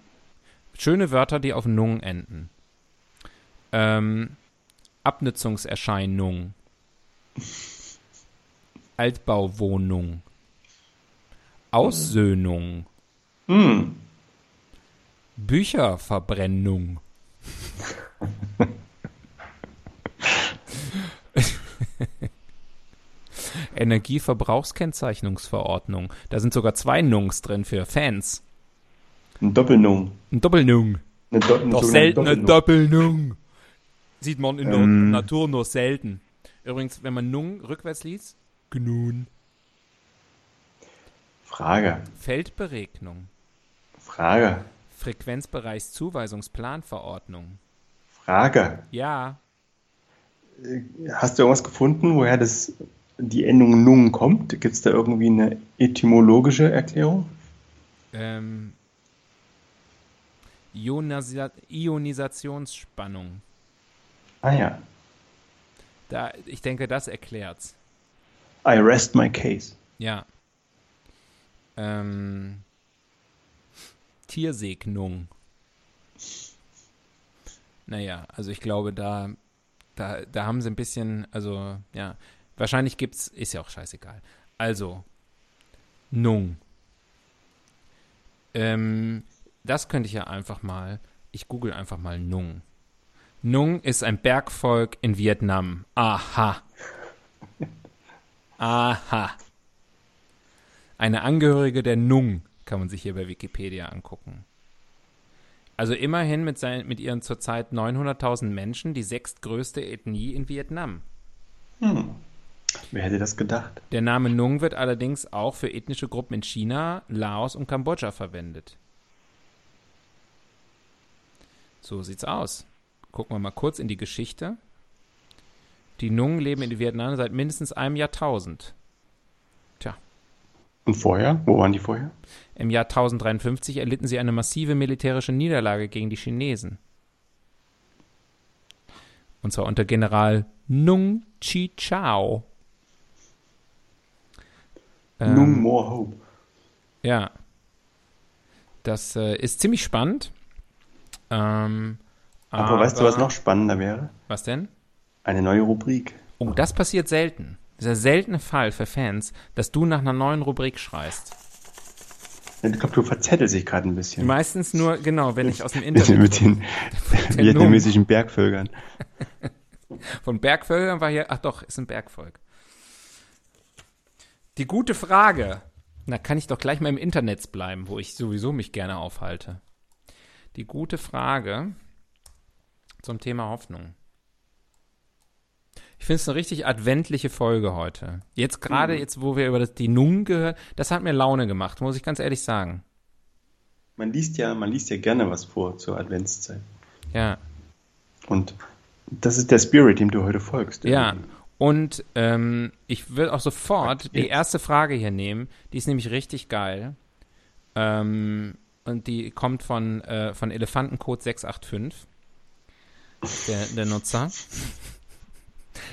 Schöne Wörter, die auf Nung enden. Ähm, Abnutzungserscheinung. Altbauwohnung. Aussöhnung. Hm. Bücherverbrennung. Energieverbrauchskennzeichnungsverordnung. Da sind sogar zwei Nungs drin für Fans. Ein Doppelnung. Ein Doppelnung. Eine Do Doch seltene Doppelnung. Doppelnung. Sieht man in der Ähm. Natur nur selten. Übrigens, wenn man Nung rückwärts liest, Gnun. Frage. Feldberegnung. Frage. Frequenzbereichszuweisungsplanverordnung. Frage. Ja, Hast du irgendwas gefunden, woher das, die Endung Nung kommt? Gibt es da irgendwie eine etymologische Erklärung? ähm, Ionisa Ionisationsspannung. Ah ja. Da, ich denke, das erklärt's. I rest my case. Ja. Ähm, Tiersegnung. Naja, also ich glaube, da, da, da haben sie ein bisschen, also ja, wahrscheinlich gibt's, ist ja auch scheißegal. Also, Nung. Ähm, das könnte ich ja einfach mal, ich google einfach mal Nung. Nung ist ein Bergvolk in Vietnam. Aha. Aha. Eine Angehörige der Nung kann man sich hier bei Wikipedia angucken. Also immerhin mit, sein, mit ihren zurzeit 900.000 Menschen die sechstgrößte Ethnie in Vietnam. Hm. Wer hätte das gedacht? Der Name Nung wird allerdings auch für ethnische Gruppen in China, Laos und Kambodscha verwendet. So sieht's aus. Gucken wir mal kurz in die Geschichte. Die Nung leben in Vietnam seit mindestens einem Jahrtausend. Tja, Und vorher? Wo waren die vorher? Im Jahr 1053 erlitten sie eine massive militärische Niederlage gegen die Chinesen. Und zwar unter General Nung Chi Chao. Ähm, Nung More Hope. Ja. Das äh, ist ziemlich spannend. Ähm, Aber, weißt du, was noch spannender wäre? Was denn? Eine neue Rubrik. Oh, das passiert selten. Dieser seltene Fall für Fans, dass du nach einer neuen Rubrik schreist. Ich glaube, du verzettelst dich gerade ein bisschen. Meistens nur, genau, wenn ich aus dem Internet. mit den vietnamesischen Bergvölkern. Von Bergvölkern war hier, ach doch, ist ein Bergvolk. Die gute Frage. Na, kann ich doch gleich mal im Internet bleiben, wo ich sowieso mich gerne aufhalte. Die gute Frage zum Thema Hoffnung. Ich finde es eine richtig adventliche Folge heute. Jetzt gerade, Mhm. jetzt, wo wir über das, die Nun gehört, das hat mir Laune gemacht, muss ich ganz ehrlich sagen. Man liest ja, man liest ja gerne was vor zur Adventszeit. Ja. Und das ist der Spirit, dem du heute folgst. Ja, irgendwie. und ähm, ich will auch sofort die erste Frage hier nehmen. Die ist nämlich richtig geil. Ähm, und die kommt von, äh, von Elefantencode 685, der, der Nutzer.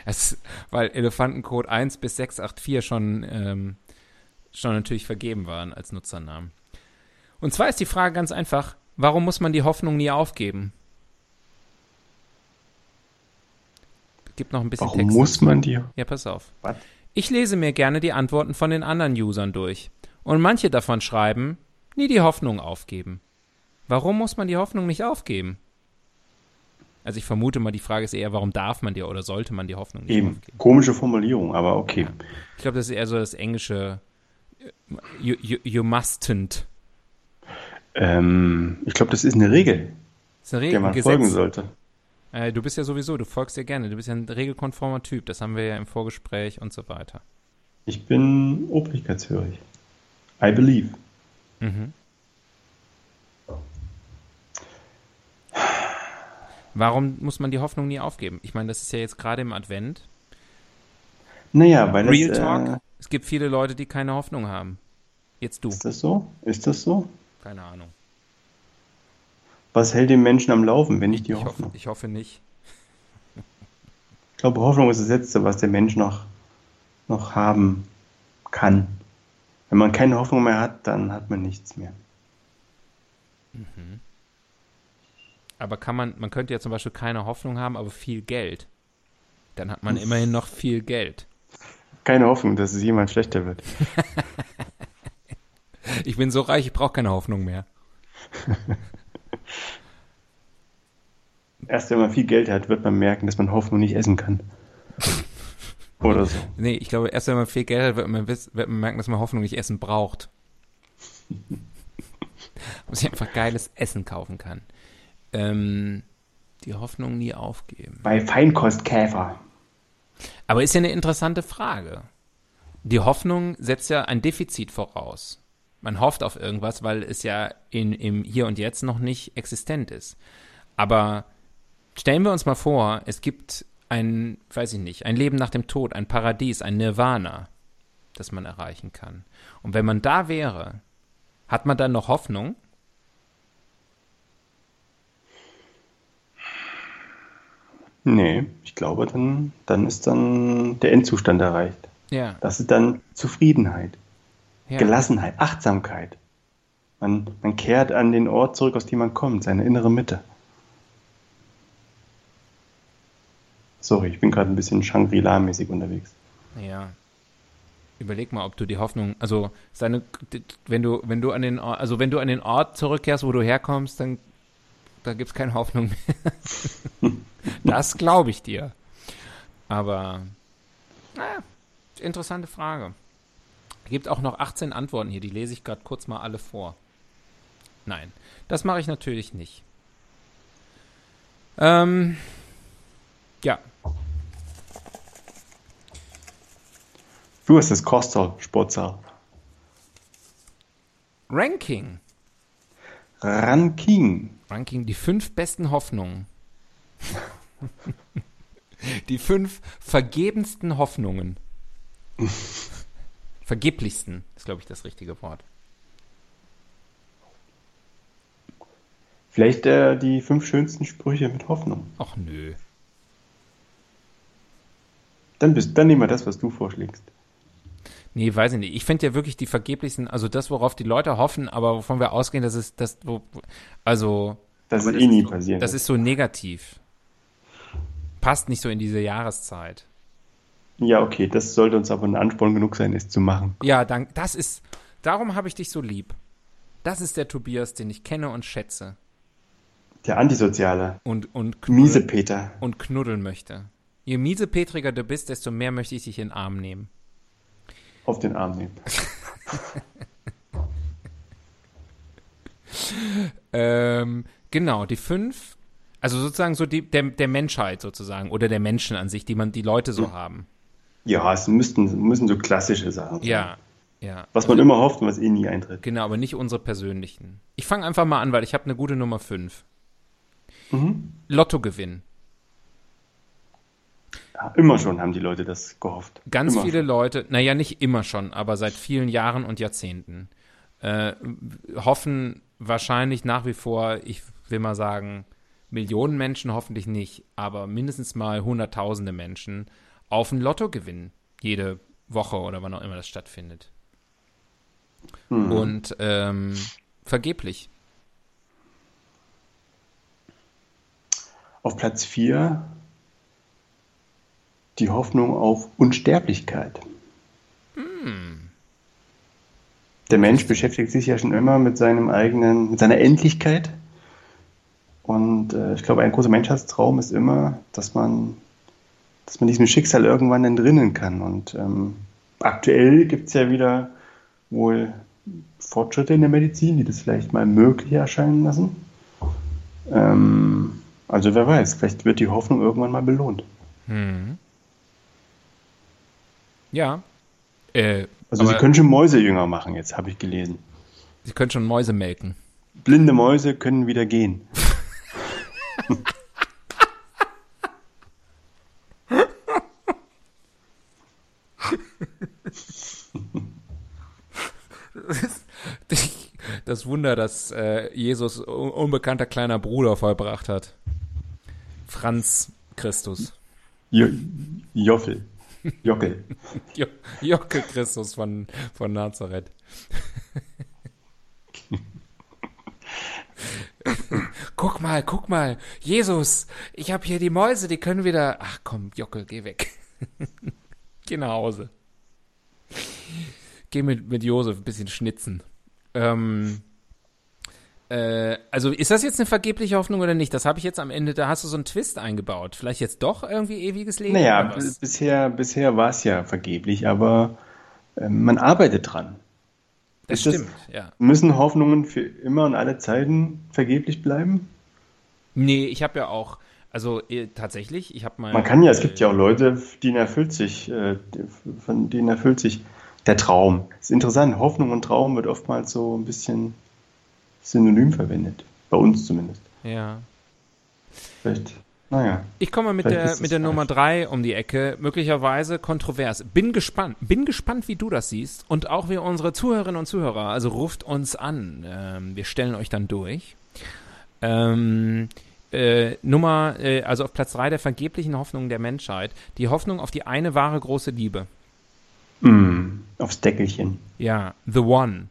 Es, weil Elefantencode 1 bis 684 schon, ähm, schon natürlich vergeben waren als Nutzernamen. Und zwar ist die Frage ganz einfach, warum muss man die Hoffnung nie aufgeben? Gibt noch ein bisschen Warum Text. muss man die? Ja, pass auf. Was? Ich lese mir gerne die Antworten von den anderen Usern durch. Und manche davon schreiben, nie die Hoffnung aufgeben. Warum muss man die Hoffnung nicht aufgeben? Also ich vermute mal, die Frage ist eher, warum darf man die oder sollte man die Hoffnung nicht Eben. aufgeben? Komische Formulierung, aber okay. Ich glaube, das ist eher so das englische äh, you, you, you mustn't. Ähm, ich glaube, das ist eine Regel, Das ist eine der Regel, man ein folgen Gesetz. sollte. Äh, du bist ja sowieso, du folgst ja gerne. Du bist ja ein regelkonformer Typ. Das haben wir ja im Vorgespräch und so weiter. Ich bin obrigkeitshörig. I believe. Mhm. Warum muss man die Hoffnung nie aufgeben? Ich meine, das ist ja jetzt gerade im Advent. Naja, weil Real es, Talk. Äh, Es gibt viele Leute, die keine Hoffnung haben. Jetzt du. ist das so? Ist das so? Keine Ahnung. Was hält den Menschen am Laufen, wenn nicht die Ich hoffe, Hoffnung? ich hoffe nicht. Ich glaube, Hoffnung ist das Letzte, was der Mensch noch, noch haben kann. Wenn man keine Hoffnung mehr hat, dann hat man nichts mehr. Aber kann man, man könnte ja zum Beispiel keine Hoffnung haben, aber viel Geld. Dann hat man immerhin noch viel Geld. Keine Hoffnung, dass es jemand schlechter wird. Ich bin so reich, ich brauche keine Hoffnung mehr. Erst wenn man viel Geld hat, wird man merken, dass man Hoffnung nicht essen kann. Oder so. Nee, ich glaube, erst wenn man viel Geld hat, wird man, wird man merken, dass man Hoffnung nicht essen braucht. Dass ich einfach geiles Essen kaufen kann. Ähm, die Hoffnung nie aufgeben. Bei Feinkostkäfer. Aber ist ja eine interessante Frage. Die Hoffnung setzt ja ein Defizit voraus. Man hofft auf irgendwas, weil es ja in, im Hier und Jetzt noch nicht existent ist. Aber stellen wir uns mal vor, es gibt ein, weiß ich nicht, ein Leben nach dem Tod, ein Paradies, ein Nirvana, das man erreichen kann. Und wenn man da wäre, hat man dann noch Hoffnung? Nee, ich glaube, dann, dann ist dann der Endzustand erreicht. Ja. Das ist dann Zufriedenheit, ja. Gelassenheit, Achtsamkeit. Man, man kehrt an den Ort zurück, aus dem man kommt, seine innere Mitte. Sorry, ich bin gerade ein bisschen Shangri-La-mäßig unterwegs. Ja. Überleg mal, ob du die Hoffnung, also seine, wenn du, wenn du an den, Ort, also wenn du an den Ort zurückkehrst, wo du herkommst, dann da gibt's keine Hoffnung mehr. das glaube ich dir. Aber, naja, interessante Frage. Es gibt auch noch 18 Antworten hier, die lese ich gerade kurz mal alle vor. Nein, das mache ich natürlich nicht. Ähm, ja, Du hast das Kostal, Sportsaal. Ranking. Ranking. Ranking, die fünf besten Hoffnungen. die fünf vergebensten Hoffnungen. Vergeblichsten ist, glaube ich, das richtige Wort. Vielleicht äh, die fünf schönsten Sprüche mit Hoffnung. Ach nö. Dann, bist, dann nehmen wir das, was du vorschlägst. Nee, weiß ich nicht. Ich finde ja wirklich die vergeblichsten, also das, worauf die Leute hoffen, aber wovon wir ausgehen, das ist das, wo, also. Das wird eh nie so, passieren. Das ist so negativ. Passt nicht so in diese Jahreszeit. Ja, okay, das sollte uns aber ein Ansporn genug sein, es zu machen. Ja, dank, das ist, darum habe ich dich so lieb. Das ist der Tobias, den ich kenne und schätze. Der Antisoziale. Und, und Miese Peter. Und knuddeln möchte. Je miesepetriger du bist, desto mehr möchte ich dich in den Arm nehmen. Auf den Arm nehmen. ähm, genau, die fünf, also sozusagen so die, der, der Menschheit sozusagen oder der Menschen an sich, die man, die Leute so haben. Ja, es müssten, müssen so klassische Sachen sein. Ja, ja. Was man immer hofft und was eh nie eintritt. Genau, aber nicht unsere persönlichen. Ich fange einfach mal an, weil ich habe eine gute Nummer fünf. Mhm. Lottogewinn. Immer schon haben die Leute das gehofft. Ganz immer viele schon. Leute, naja, nicht immer schon, aber seit vielen Jahren und Jahrzehnten, äh, hoffen wahrscheinlich nach wie vor, ich will mal sagen, Millionen Menschen hoffentlich nicht, aber mindestens mal Hunderttausende Menschen auf ein Lottogewinn jede Woche oder wann auch immer das stattfindet. Mhm. Und ähm, vergeblich. Auf Platz 4 die Hoffnung auf Unsterblichkeit. Der Mensch beschäftigt sich ja schon immer mit seinem eigenen, mit seiner Endlichkeit. Und äh, ich glaube, ein großer Menschheitstraum ist immer, dass man, dass man diesem Schicksal irgendwann entrinnen kann. Und ähm, aktuell gibt es ja wieder wohl Fortschritte in der Medizin, die das vielleicht mal möglich erscheinen lassen. Ähm, also wer weiß, vielleicht wird die Hoffnung irgendwann mal belohnt. Hm. Ja. Äh, Also aber sie können schon Mäuse jünger machen, jetzt habe ich gelesen. Sie können schon Mäuse melken. Blinde Mäuse können wieder gehen. Das Wunder, das äh, Jesus un unbekannter kleiner Bruder vollbracht hat. Franz Christus. Jo Joffel. Jockel. Jo Jockel Christus von, von Nazareth. guck mal, guck mal, Jesus, ich habe hier die Mäuse, die können wieder. Ach komm, Jockel, geh weg. geh nach Hause. Geh mit, mit Josef ein bisschen schnitzen. Ähm, äh, also ist das jetzt eine vergebliche Hoffnung oder nicht? Das habe ich jetzt am Ende, da hast du so einen Twist eingebaut. Vielleicht jetzt doch irgendwie ewiges Leben? Naja, bisher, bisher war es ja vergeblich, aber äh, man arbeitet dran. das ist das- stimmt, ja. Müssen Hoffnungen für immer und alle Zeiten vergeblich bleiben? Nee, ich habe ja auch, also äh, tatsächlich, ich habe mal. Man kann ja, es gibt ja auch Leute, denen erfüllt sich, äh, von denen erfüllt sich der Traum. ist interessant, Hoffnung und Traum wird oftmals so ein bisschen synonym verwendet. Bei uns zumindest. Ja. Vielleicht, naja. Ich komme mit der, mit der. Nummer drei um die Ecke, möglicherweise kontrovers. Bin gespannt, bin gespannt, wie du das siehst und auch wie unsere Zuhörerinnen und Zuhörer. Also ruft uns an. Ähm, wir stellen euch dann durch. Ähm, äh, Nummer, äh, also auf Platz drei der vergeblichen Hoffnungen der Menschheit. Die Hoffnung auf die eine wahre große Liebe. Mm, aufs Deckelchen. Ja, The One.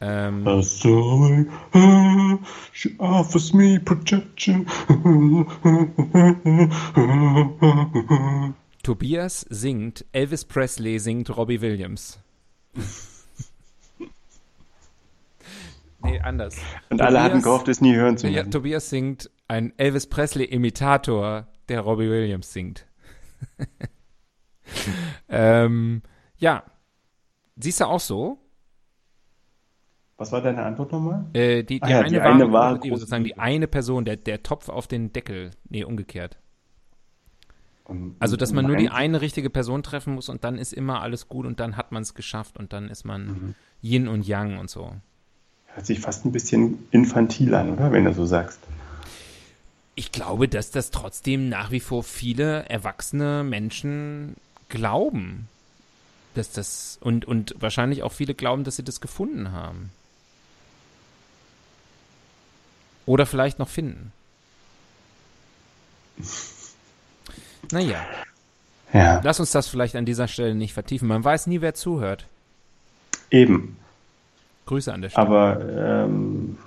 Ähm, ah, she offers me protection. Tobias singt, Elvis Presley singt Robbie Williams. nee, anders. Und alle hatten Tobias- gehofft, es nie hören zu Ja, müssen. Tobias singt ein Elvis Presley-Imitator, der Robbie Williams singt. ähm, ja. Siehst du auch so? Was war deine Antwort nochmal? Äh, die, die, Ah ja, eine die eine große Liebe, große sozusagen die eine Person, der, der Topf auf den Deckel. Nee, umgekehrt. Um- Also, dass man nur die ein- eine richtige Person treffen muss und dann ist immer alles gut und dann hat man es geschafft und dann ist man Mhm. Yin und Yang und so. Hört sich fast ein bisschen infantil an, oder? Wenn du so sagst. Ich glaube, dass das trotzdem nach wie vor viele erwachsene Menschen glauben. dass das und und wahrscheinlich auch viele glauben, dass sie das gefunden haben. Oder vielleicht noch finden. Naja. Ja. Lass uns das vielleicht an dieser Stelle nicht vertiefen. Man weiß nie, wer zuhört. Eben. Grüße an der Stelle. Aber ähm,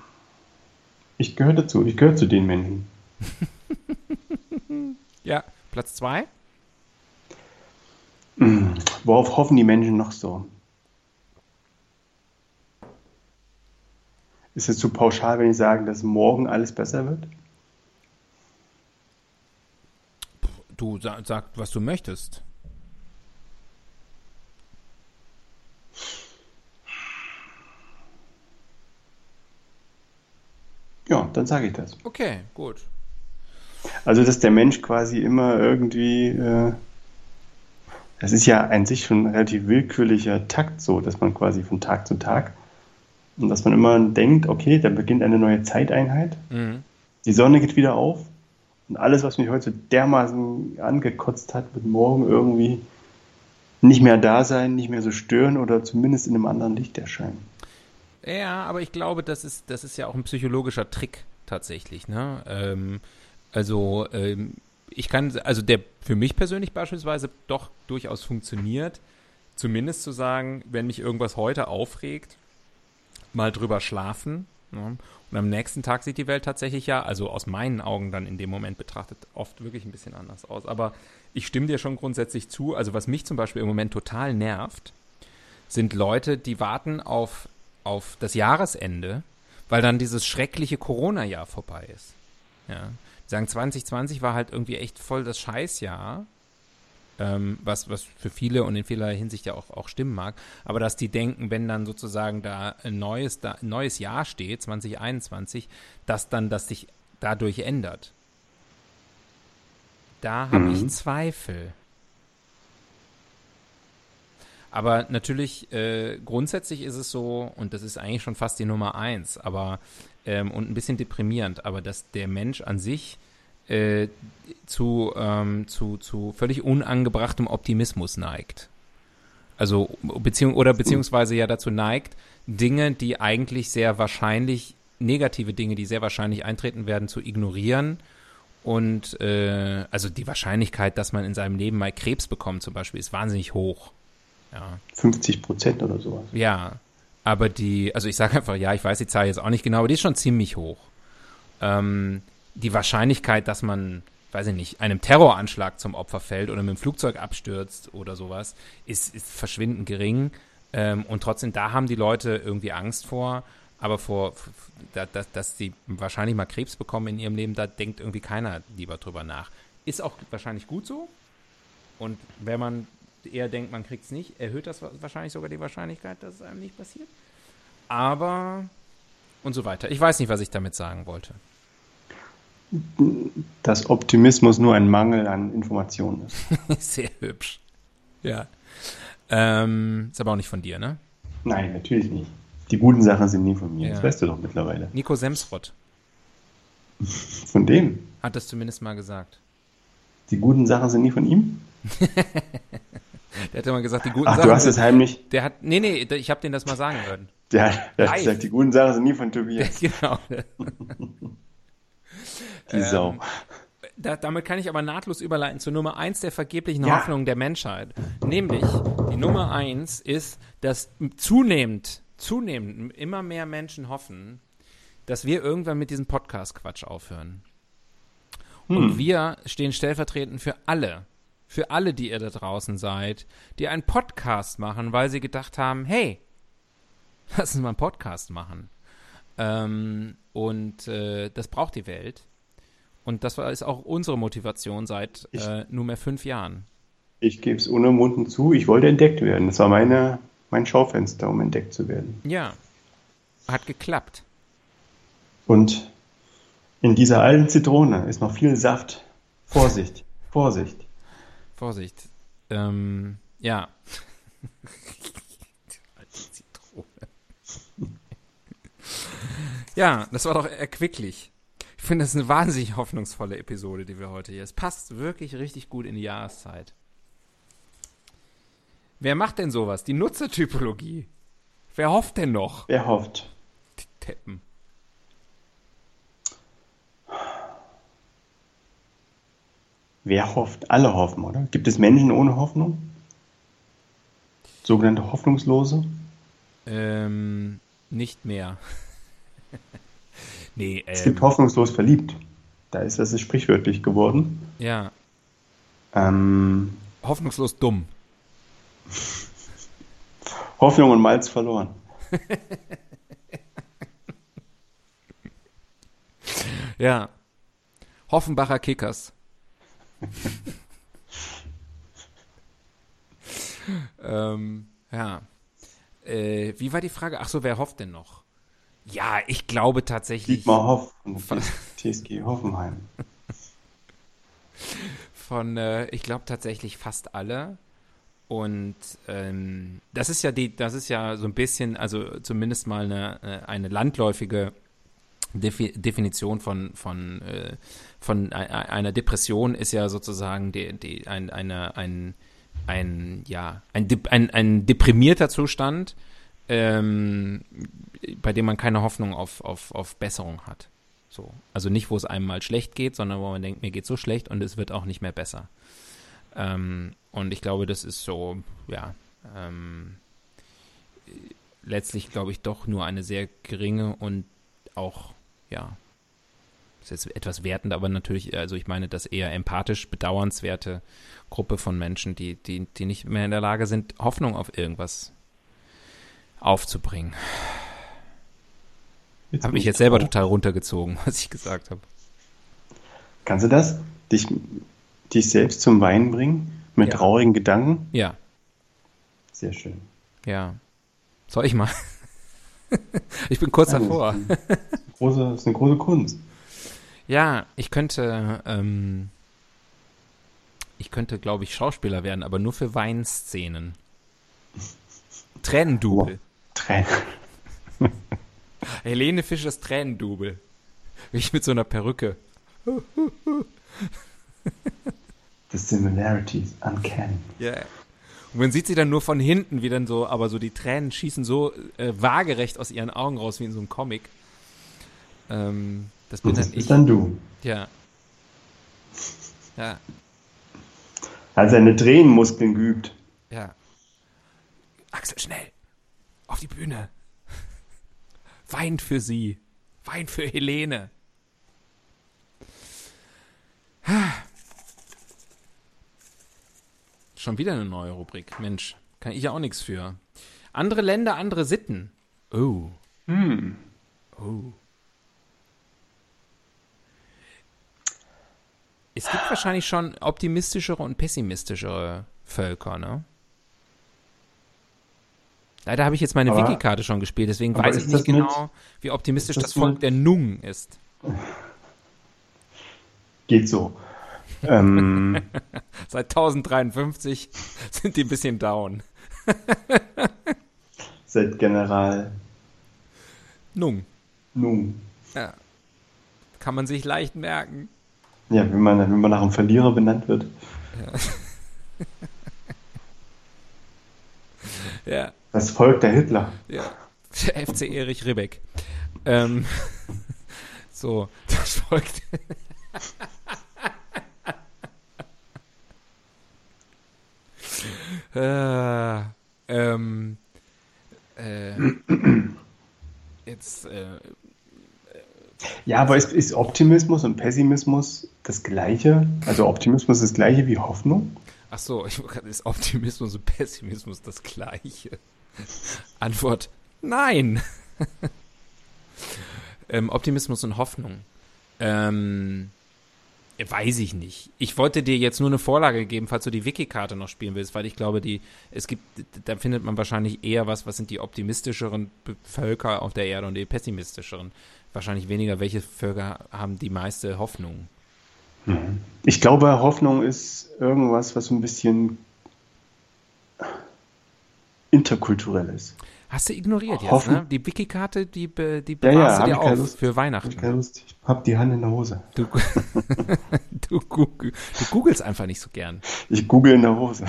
ich gehöre dazu. Ich gehöre zu den Menschen. ja, Platz zwei. Hm, Worauf hoffen die Menschen noch so? Ist es zu pauschal, wenn ich sage, dass morgen alles besser wird? Du sag, sag was du möchtest. Ja, dann sage ich das. Okay, gut. Also, dass der Mensch quasi immer irgendwie, äh, das ist ja an sich schon ein relativ willkürlicher Takt so, dass man quasi von Tag zu Tag und dass man immer denkt, okay, da beginnt eine neue Zeiteinheit, Mhm. die Sonne geht wieder auf und alles, was mich heute so dermaßen angekotzt hat, wird morgen irgendwie nicht mehr da sein, nicht mehr so stören oder zumindest in einem anderen Licht erscheinen. Ja, aber ich glaube, das ist, das ist ja auch ein psychologischer Trick tatsächlich. Ne? Ähm, also ähm, ich kann, also der für mich persönlich beispielsweise doch durchaus funktioniert, zumindest zu sagen, wenn mich irgendwas heute aufregt, mal drüber schlafen. Ne? Und am nächsten Tag sieht die Welt tatsächlich ja, also aus meinen Augen dann in dem Moment betrachtet, oft wirklich ein bisschen anders aus. Aber ich stimme dir schon grundsätzlich zu. Also was mich zum Beispiel im Moment total nervt, sind Leute, die warten auf, auf das Jahresende, weil dann dieses schreckliche Corona-Jahr vorbei ist. Ja. Die sagen, 2020 war halt irgendwie echt voll das Scheißjahr. Ähm, was, was für viele und in vieler Hinsicht ja auch, auch stimmen mag, aber dass die denken, wenn dann sozusagen da ein neues, da, ein neues Jahr steht, 2021, dass dann das sich dadurch ändert. Da habe Mhm. ich Zweifel. Aber natürlich, äh, grundsätzlich ist es so, und das ist eigentlich schon fast die Nummer eins, aber ähm, und ein bisschen deprimierend, aber dass der Mensch an sich äh, zu, ähm, zu, zu völlig unangebrachtem Optimismus neigt. Also beziehung oder beziehungsweise ja dazu neigt, Dinge, die eigentlich sehr wahrscheinlich, negative Dinge, die sehr wahrscheinlich eintreten werden, zu ignorieren. Und äh, also die Wahrscheinlichkeit, dass man in seinem Leben mal Krebs bekommt, zum Beispiel, ist wahnsinnig hoch. Ja. 50 Prozent oder sowas. Ja, aber die, also ich sage einfach, ja, ich weiß die Zahl jetzt auch nicht genau, aber die ist schon ziemlich hoch. Ähm, die Wahrscheinlichkeit, dass man, weiß ich nicht, einem Terroranschlag zum Opfer fällt oder mit dem Flugzeug abstürzt oder sowas, ist, ist verschwindend gering. Ähm, und trotzdem, da haben die Leute irgendwie Angst vor. Aber vor, dass, dass sie wahrscheinlich mal Krebs bekommen in ihrem Leben, da denkt irgendwie keiner lieber drüber nach. Ist auch wahrscheinlich gut so. Und wenn man eher denkt, man kriegt es nicht, erhöht das wa- wahrscheinlich sogar die Wahrscheinlichkeit, dass es einem nicht passiert. Aber und so weiter. Ich weiß nicht, was ich damit sagen wollte. Dass Optimismus nur ein Mangel an Informationen ist. Sehr hübsch. Ja. Ähm, ist aber auch nicht von dir, ne? Nein, natürlich nicht. Die guten Sachen sind nie von mir. Ja. Das weißt du doch mittlerweile. Nico Semsrott Von dem. hat das zumindest mal gesagt. Die guten Sachen sind nie von ihm? Der hat immer gesagt, die guten Ach, Sachen. du hast es heimlich. der hat, nee, nee, ich habe den das mal sagen hören. Der, der hat gesagt, die guten Sachen sind nie von Tobias. genau. Die Sau. Da, damit kann ich aber nahtlos überleiten zur Nummer eins der vergeblichen Ja. Hoffnungen der Menschheit. Nämlich, die Nummer eins ist, dass zunehmend, zunehmend immer mehr Menschen hoffen, dass wir irgendwann mit diesem Podcast-Quatsch aufhören. Und wir stehen stellvertretend für alle, für alle, die ihr da draußen seid, die einen Podcast machen, weil sie gedacht haben, hey, lass uns mal einen Podcast machen. Ähm, und äh, das braucht die Welt. Und das war, ist auch unsere Motivation seit Ich- äh, nunmehr fünf Jahren. Ich gebe es unumwunden zu, ich wollte entdeckt werden. Das war meine, mein Schaufenster, um entdeckt zu werden. Ja, hat geklappt. Und in dieser alten Zitrone ist noch viel Saft. Vorsicht, Vorsicht. Vorsicht. Ähm, ja. Die alte Zitrone. Ja, das war doch erquicklich. Ich finde, das ist eine wahnsinnig hoffnungsvolle Episode, die wir heute hier. Es passt wirklich richtig gut in die Jahreszeit. Wer macht denn sowas? Die Nutzertypologie. Wer hofft denn noch? Wer hofft? Die Teppen. Wer hofft? Alle hoffen, oder? Gibt es Menschen ohne Hoffnung? Sogenannte Hoffnungslose? Ähm, nicht mehr. nee, Es gibt ähm, hoffnungslos verliebt. Da ist das sprichwörtlich geworden. ja, Ähm, hoffnungslos dumm. Hoffnung und Malz verloren. Ja. Hoffenbacher Kickers. ähm, ja. Äh, wie war die Frage? Ach so, wer hofft denn noch? Ja, ich glaube tatsächlich Dietmar Hoff von TSG Hoffenheim. von, äh, ich glaube tatsächlich fast alle. Und ähm, das ist ja die, das ist ja so ein bisschen, also zumindest mal eine, äh, eine landläufige Defi Definition von, von, äh, von ei- ei- einer Depression ist ja sozusagen die, die, ein, eine, ein, ein, ja, ein, ein, ein deprimierter Zustand, ähm, bei dem man keine Hoffnung auf, auf, auf Besserung hat. So. Also nicht, wo es einem mal schlecht geht, sondern wo man denkt, mir geht so schlecht und es wird auch nicht mehr besser. Ähm, und ich glaube, das ist so, ja, ähm, letztlich glaube ich doch nur eine sehr geringe und auch, ja, ist jetzt etwas wertend, aber natürlich, also ich meine, das eher empathisch bedauernswerte Gruppe von Menschen, die, die, die nicht mehr in der Lage sind, Hoffnung auf irgendwas aufzubringen. Habe mich jetzt selber total runtergezogen, was ich gesagt habe. Kannst du das? Dich, dich selbst zum Weinen bringen? Mit Ja. traurigen Gedanken? Ja, Sehr schön. ja. Soll ich mal? ich bin kurz davor. Große, das ist eine große Kunst. Ja, ich könnte, ähm, ich könnte, glaube ich, Schauspieler werden, aber nur für Weinszenen. Tränendubel. Tränen. Helene Fischers Tränendubel. Wie ich mit so einer Perücke. The similarities uncanny. Ja. Und man sieht sie dann nur von hinten, wie dann so, aber so die Tränen schießen so äh, waagerecht aus ihren Augen raus, wie in so einem Comic. Ähm, das bin das dann ich. dann du. Ja. Ja, Hat seine Tränenmuskeln geübt. ja. Axel, schnell. Auf die Bühne. Weint für sie. Weint für Helene. Schon wieder eine neue Rubrik. Mensch, kann ich ja auch nichts für. Andere Länder, andere Sitten. Oh. Hm. Oh. Es gibt wahrscheinlich schon optimistischere und pessimistischere Völker, ne? Leider habe ich jetzt meine Wikikarte schon gespielt, deswegen weiß ich nicht das mit- genau, wie optimistisch ist das, das Volk der Nung ist. Geht so. ähm, Seit 1053 sind die ein bisschen down. seit General Nung. Nung. Ja. Kann man sich leicht merken. Ja, wenn man, wenn man nach einem Verlierer benannt wird. Ja. Das Volk der Hitler. Ja, der FC Erich Ribbeck. Ähm, so, das folgt. äh, ähm, äh, jetzt, äh, Ja, aber ist, ist Optimismus und Pessimismus das gleiche? Also Optimismus das gleiche wie Hoffnung? ach so, ich ist Optimismus und Pessimismus das gleiche? Antwort, nein. ähm, Optimismus und Hoffnung. Ähm, weiß ich nicht. Ich wollte dir jetzt nur eine Vorlage geben, falls du die Wiki-Karte noch spielen willst, weil ich glaube, die, es gibt, da findet man wahrscheinlich eher was, was sind die optimistischeren Völker auf der Erde und die pessimistischeren. Wahrscheinlich weniger, welche Völker haben die meiste Hoffnung. Ich glaube, Hoffnung ist irgendwas, was ein bisschen interkulturell ist. Hast du ignoriert jetzt, ne? Die Wiki-Karte, die, die bewahrst ja, du dir auf Lust, für Weihnachten. Hab ich Lust. Ich hab die Hand in der Hose. Du, du, googl, du googelst einfach nicht so gern. Ich google in der Hose.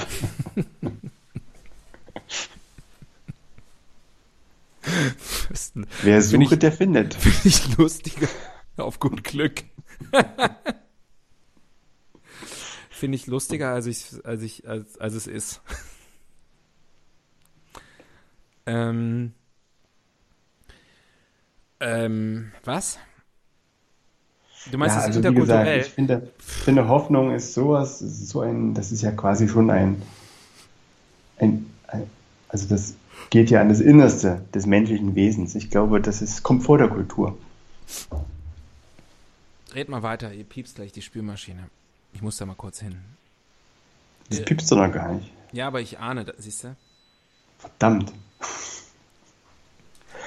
Wer sucht, der findet. Finde ich lustiger. Auf gut Glück. Finde ich lustiger, als ich, als ich, als, als es ist ähm, ähm, was? Du meinst, ja, das also wie gesagt, interkulturell? ich finde, finde Hoffnung ist sowas, ist so ein, das ist ja quasi schon ein, ein, ein, also das geht ja an das Innerste des menschlichen Wesens. Ich glaube, das ist, kommt vor der Kultur. Red mal weiter, ihr piepst gleich die Spülmaschine. Ich muss da mal kurz hin. Das piepst du noch gar nicht. Ja, aber ich ahne, siehst du? Verdammt.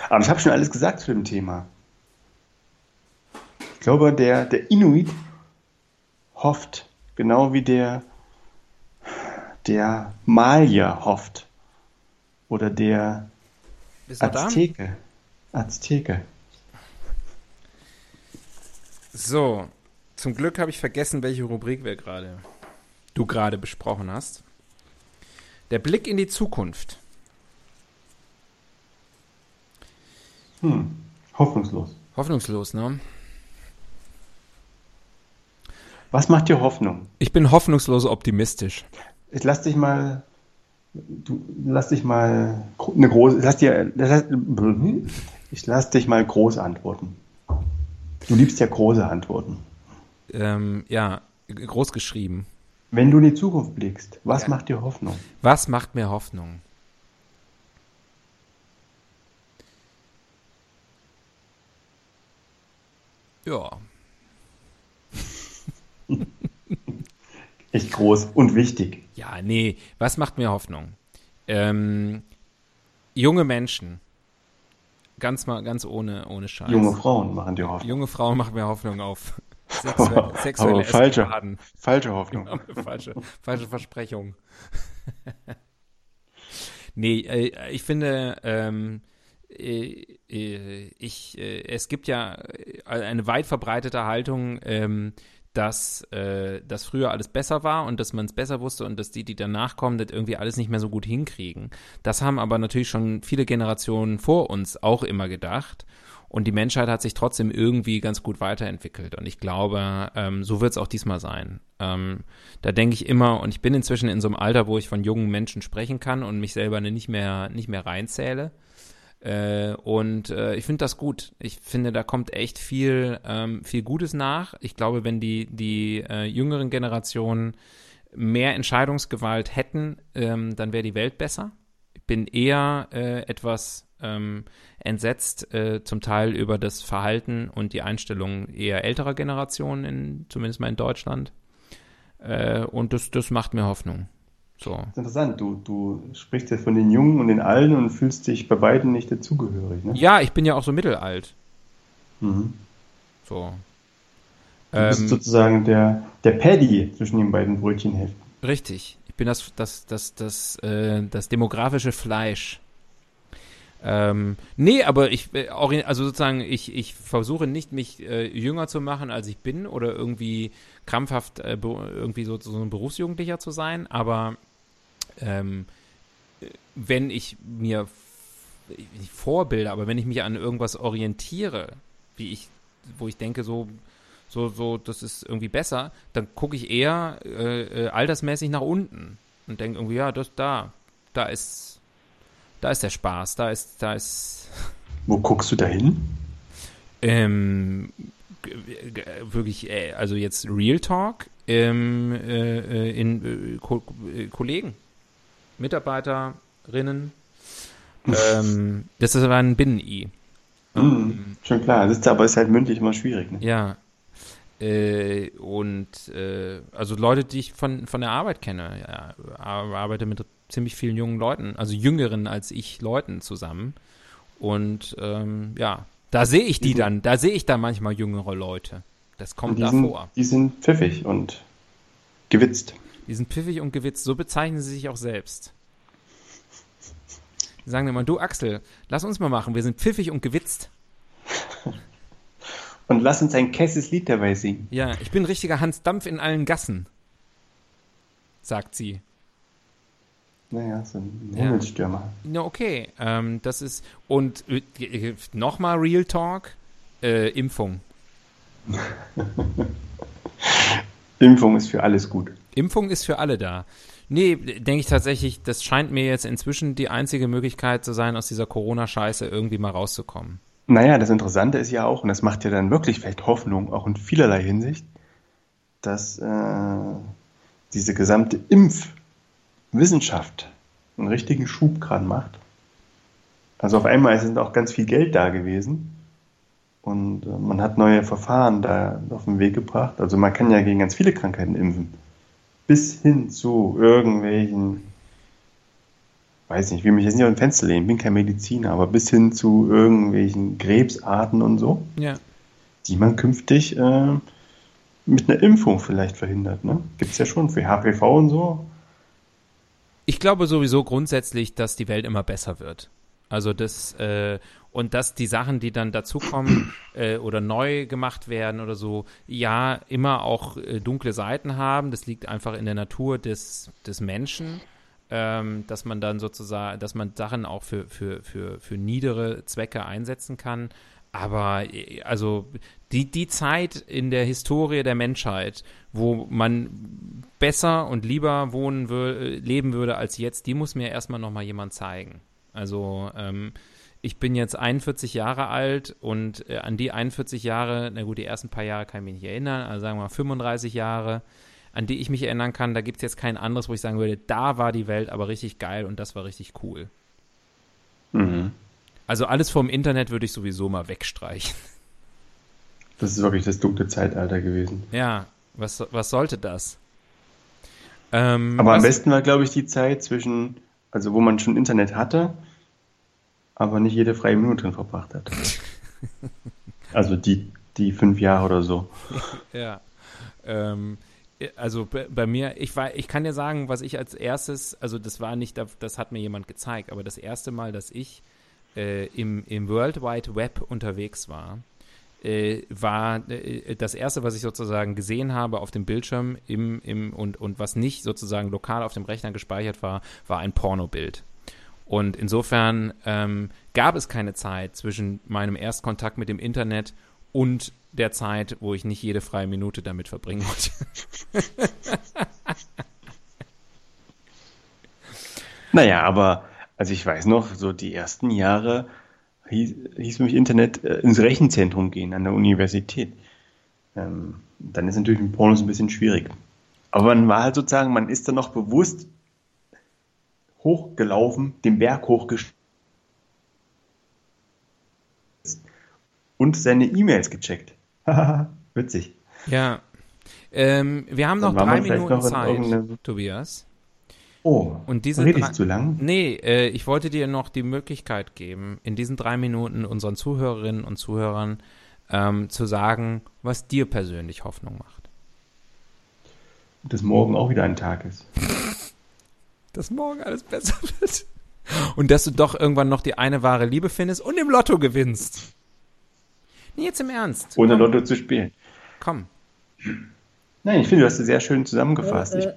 Aber ich habe schon alles gesagt zu dem Thema. Ich glaube, der, der Inuit hofft, genau wie der, der Malier hofft. Oder der? Azteke. Azteke. So, zum Glück habe ich vergessen, welche Rubrik wir gerade, du gerade besprochen hast. Der Blick in die Zukunft. Hm. Hoffnungslos. Hoffnungslos, ne? Was macht dir Hoffnung? Ich bin hoffnungslos optimistisch. Ich lass dich mal, du lass dich mal eine große, lass dir, lass, ich lass dich mal groß antworten. Du liebst ja große Antworten. Ähm, ja, groß geschrieben. Wenn du in die Zukunft blickst, was Ja. macht dir Hoffnung? Was macht mir Hoffnung? Ja, Echt groß und wichtig. ja, nee, was macht mir Hoffnung? Ähm, junge Menschen, ganz mal, ganz ohne, ohne Scheiß. Junge Frauen machen dir Hoffnung. Junge Frauen machen mir Hoffnung auf. Sexuelle, sexuelle Aber falsche, Eskapaden. falsche Hoffnung. falsche, falsche Versprechung. nee, äh, ich finde, ähm, äh, äh, ich, äh, es gibt ja äh, eine weit verbreitete Haltung, ähm, dass, äh, dass früher alles besser war und dass man es besser wusste und dass die, die danach kommen, das irgendwie alles nicht mehr so gut hinkriegen. Das haben aber natürlich schon viele Generationen vor uns auch immer gedacht. Und die Menschheit hat sich trotzdem irgendwie ganz gut weiterentwickelt. Und ich glaube, ähm, so wird es auch diesmal sein. Ähm, da denke ich immer, und ich bin inzwischen in so einem Alter, wo ich von jungen Menschen sprechen kann und mich selber nicht mehr, nicht mehr reinzähle. Äh, und äh, ich finde das gut. Ich finde, da kommt echt viel, ähm, viel Gutes nach. Ich glaube, wenn die, die äh, jüngeren Generationen mehr Entscheidungsgewalt hätten, ähm, dann wäre die Welt besser. Ich bin eher äh, etwas ähm, entsetzt, äh, zum Teil über das Verhalten und die Einstellung eher älterer Generationen, in, zumindest mal in Deutschland. Äh, und das, das macht mir Hoffnung. So. Das ist interessant. Du, du sprichst jetzt von den Jungen und den Alten und fühlst dich bei beiden nicht dazugehörig. Ne? Ja, ich bin ja auch so mittelalt. Mhm. So. Du bist Ähm, sozusagen der, der Paddy zwischen den beiden Brötchenhälften. Richtig. Ich bin das, das, das, das, äh, das demografische Fleisch. Ähm, nee, aber ich, äh, also sozusagen, ich, ich versuche nicht, mich äh, jünger zu machen, als ich bin oder irgendwie krampfhaft äh, irgendwie so, so ein Berufsjugendlicher zu sein, aber ähm, äh, wenn ich mir nicht Vorbilder, aber wenn ich mich an irgendwas orientiere, wie ich, wo ich denke, so, so, so, das ist irgendwie besser, dann gucke ich eher äh, äh, altersmäßig nach unten und denke irgendwie, ja, das da, da ist, da ist der Spaß, da ist, da ist Wo guckst du da hin? ähm, wirklich, äh, also jetzt Real Talk ähm, äh, äh, in äh, Ko Kollegen, Mitarbeiterinnen. ähm, das ist aber ein Binnen-I. Mhm. Schon klar, das ist aber ist halt mündlich immer schwierig. Ne? Ja. Äh, und äh, also Leute, die ich von, von der Arbeit kenne, ja, ar- arbeite mit ziemlich vielen jungen Leuten, also jüngeren als ich Leuten zusammen. Und ähm, ja, da sehe ich die Mhm. dann, da sehe ich dann manchmal jüngere Leute. Das kommt die da sind, vor. die sind pfiffig und gewitzt. Die sind pfiffig und gewitzt, so bezeichnen sie sich auch selbst. Die sagen immer, du Axel, lass uns mal machen, wir sind pfiffig und gewitzt. Und lass uns ein Kesses Lied dabei singen. Ja, ich bin richtiger Hans Dampf in allen Gassen, sagt sie. Naja, so ein Ja. Himmelsstürmer. Na, okay. Ähm, das ist. Und äh, nochmal Real Talk: äh, Impfung. Impfung ist für alles gut. Impfung ist für alle da. Nee, denke ich tatsächlich, das scheint mir jetzt inzwischen die einzige Möglichkeit zu sein, aus dieser Corona-Scheiße irgendwie mal rauszukommen. Naja, das Interessante ist ja auch, und das macht ja dann wirklich vielleicht Hoffnung, auch in vielerlei Hinsicht, dass äh, diese gesamte Impfwissenschaft einen richtigen Schub gerade macht. Also auf einmal ist auch ganz viel Geld da gewesen und äh, man hat neue Verfahren da auf den Weg gebracht. Also man kann ja gegen ganz viele Krankheiten impfen. Bis hin zu irgendwelchen, weiß nicht, ich will mich jetzt nicht auf den Fenster lehnen, bin kein Mediziner, aber bis hin zu irgendwelchen Krebsarten und so, Ja. die man künftig äh, mit einer Impfung vielleicht verhindert. Ne? Gibt es ja schon für HPV und so. Ich glaube sowieso grundsätzlich, dass die Welt immer besser wird. Also das äh, und dass die Sachen, die dann dazukommen äh, oder neu gemacht werden oder so, ja immer auch äh, dunkle Seiten haben. Das liegt einfach in der Natur des, des Menschen, ähm, dass man dann sozusagen, dass man Sachen auch für, für, für, für niedere Zwecke einsetzen kann. Aber äh, also die, die Zeit in der Historie der Menschheit, wo man besser und lieber wohnen leben würde als jetzt, die muss mir erstmal nochmal jemand zeigen. Also ähm, ich bin jetzt 41 Jahre alt und äh, an die 41 Jahre, na gut, die ersten paar Jahre kann ich mich nicht erinnern, also sagen wir mal 35 Jahre, an die ich mich erinnern kann, da gibt es jetzt kein anderes, wo ich sagen würde, da war die Welt aber richtig geil und das war richtig cool. Mhm. Also alles vom Internet würde ich sowieso mal wegstreichen. Das ist wirklich das dunkle Zeitalter gewesen. Ja, was, was sollte das? Ähm, Aber am besten war, glaube ich, die Zeit zwischen, also wo man schon Internet hatte, aber nicht jede freie Minute drin verbracht hat. Also die, die fünf Jahre oder so. Ja. Ähm, also bei, mir, ich war, ich kann dir sagen, was ich als erstes, also das war nicht, das- das hat mir jemand gezeigt, aber das erste Mal, dass ich äh, im, im World Wide Web unterwegs war, äh, war äh, das erste, was ich sozusagen gesehen habe auf dem Bildschirm im, im, und, und was nicht sozusagen lokal auf dem Rechner gespeichert war, war ein Pornobild. Und insofern ähm, gab es keine Zeit zwischen meinem Erstkontakt mit dem Internet und der Zeit, wo ich nicht jede freie Minute damit verbringen wollte. Naja, aber, also ich weiß noch, so die ersten Jahre hieß, hieß für mich Internet äh, ins Rechenzentrum gehen an der Universität. Ähm, dann ist natürlich mit Pornos ein bisschen schwierig. Aber man war halt sozusagen, man ist dann noch bewusst hochgelaufen, den Berg hochgestiegen und seine E-Mails gecheckt. Witzig. Ja. Ähm, wir haben Dann noch drei Minuten noch Zeit, Tobias. Oh, Und diese rede drei- ich zu lang? Nee, äh, ich wollte dir noch die Möglichkeit geben, in diesen drei Minuten unseren Zuhörerinnen und Zuhörern ähm, zu sagen, was dir persönlich Hoffnung macht. Dass morgen auch wieder ein Tag ist. Dass morgen alles besser wird. Und dass du doch irgendwann noch die eine wahre Liebe findest und im Lotto gewinnst. Nee, jetzt im Ernst. Ohne Lotto zu spielen. komm. Nein, ich finde, du hast es sehr schön zusammengefasst. Ich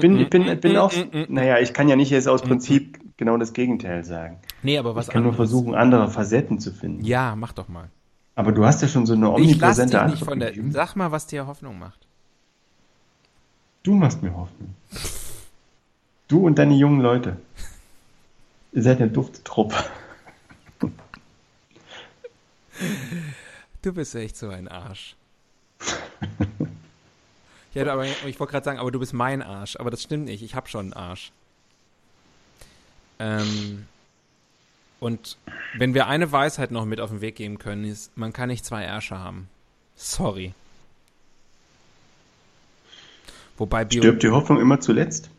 bin, ich bin, bin auch, naja, ich kann ja nicht jetzt aus Prinzip genau das Gegenteil sagen. Nee, aber was Ich kann nur anderes. versuchen, andere Facetten zu finden. Ja, mach doch mal. Aber du hast ja schon so eine Ich omnipräsente nicht Antwort von der. Sag mal, was dir Hoffnung macht. Du machst mir Hoffnung. Du und deine jungen Leute. Ihr seid eine dufte Truppe. Du bist echt so ein Arsch. ja, aber ich wollte gerade sagen, aber du bist mein Arsch. Aber das stimmt nicht. Ich habe schon einen Arsch. Ähm, und wenn wir eine Weisheit noch mit auf den Weg geben können, ist, man kann nicht zwei Ärsche haben. Sorry. Wobei Bio Stirbt die Hoffnung immer zuletzt?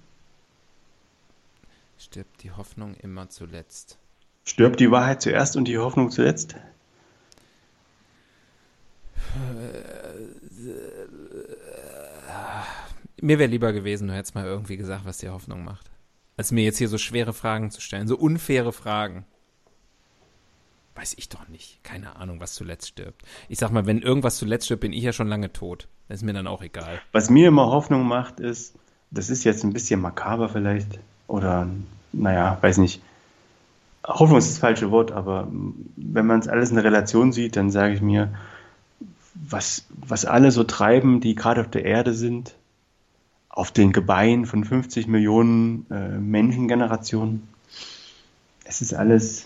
stirbt die Hoffnung immer zuletzt. Stirbt die Wahrheit zuerst und die Hoffnung zuletzt? Mir wäre lieber gewesen, du hättest mal irgendwie gesagt, was dir Hoffnung macht. Als mir jetzt hier so schwere Fragen zu stellen, so unfaire Fragen. Weiß ich doch nicht. Keine Ahnung, was zuletzt stirbt. Ich sag mal, wenn irgendwas zuletzt stirbt, bin ich ja schon lange tot. Das ist mir dann auch egal. Was mir immer Hoffnung macht, ist, das ist jetzt ein bisschen makaber vielleicht oder naja, weiß nicht, Hoffnung ist das falsche Wort, aber wenn man es alles in Relation sieht, dann sage ich mir, was, was alle so treiben, die gerade auf der Erde sind, auf den Gebeinen von 50 Millionen äh, Menschengenerationen, es ist alles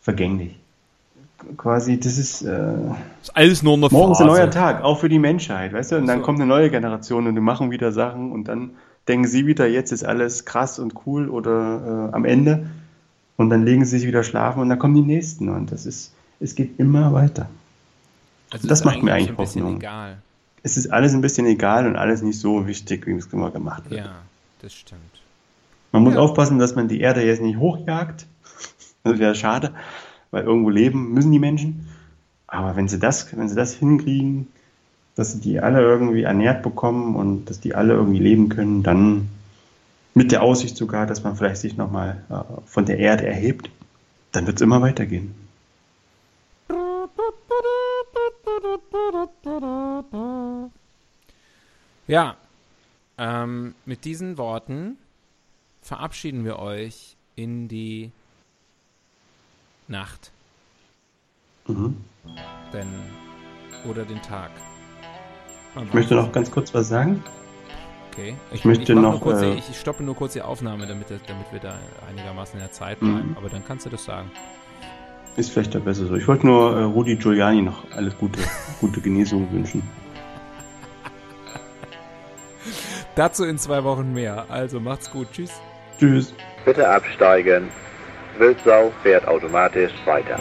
vergänglich. Quasi, das ist, äh, ist alles nur eine Morgen ist ein neuer Tag, auch für die Menschheit, weißt du? Und dann so. kommt eine neue Generation und die machen wieder Sachen und dann denken sie wieder, jetzt ist alles krass und cool oder äh, am Ende. Und dann legen sie sich wieder schlafen und dann kommen die nächsten. Und das ist, es geht immer weiter. Also das macht mir eigentlich Hoffnung. Egal. Es ist alles ein bisschen egal und alles nicht so wichtig, wie es immer gemacht wird. Ja, das stimmt. Man muss ja. aufpassen, dass man die Erde jetzt nicht hochjagt. Das wäre schade, weil irgendwo leben müssen die Menschen. Aber wenn sie das, wenn sie das hinkriegen, dass sie die alle irgendwie ernährt bekommen und dass die alle irgendwie leben können, dann mit der Aussicht sogar, dass man vielleicht sich nochmal äh, von der Erde erhebt, dann wird es immer weitergehen. Ja, ähm, mit diesen Worten verabschieden wir euch in die Nacht. Mhm. Denn, oder den Tag. Man ich möchte noch ganz kurz was sagen. Okay. Ich, ich möchte ich noch. Kurz, äh, ich stoppe nur kurz die Aufnahme, damit, damit wir da einigermaßen in der Zeit bleiben. Mhm. Aber dann kannst du das sagen. Ist vielleicht da besser so. Ich wollte nur äh, Rudi Giuliani noch alles Gute, gute Genesung wünschen. Dazu in zwei Wochen mehr. Also macht's gut. Tschüss. Tschüss. Bitte absteigen. Wildsau fährt automatisch weiter.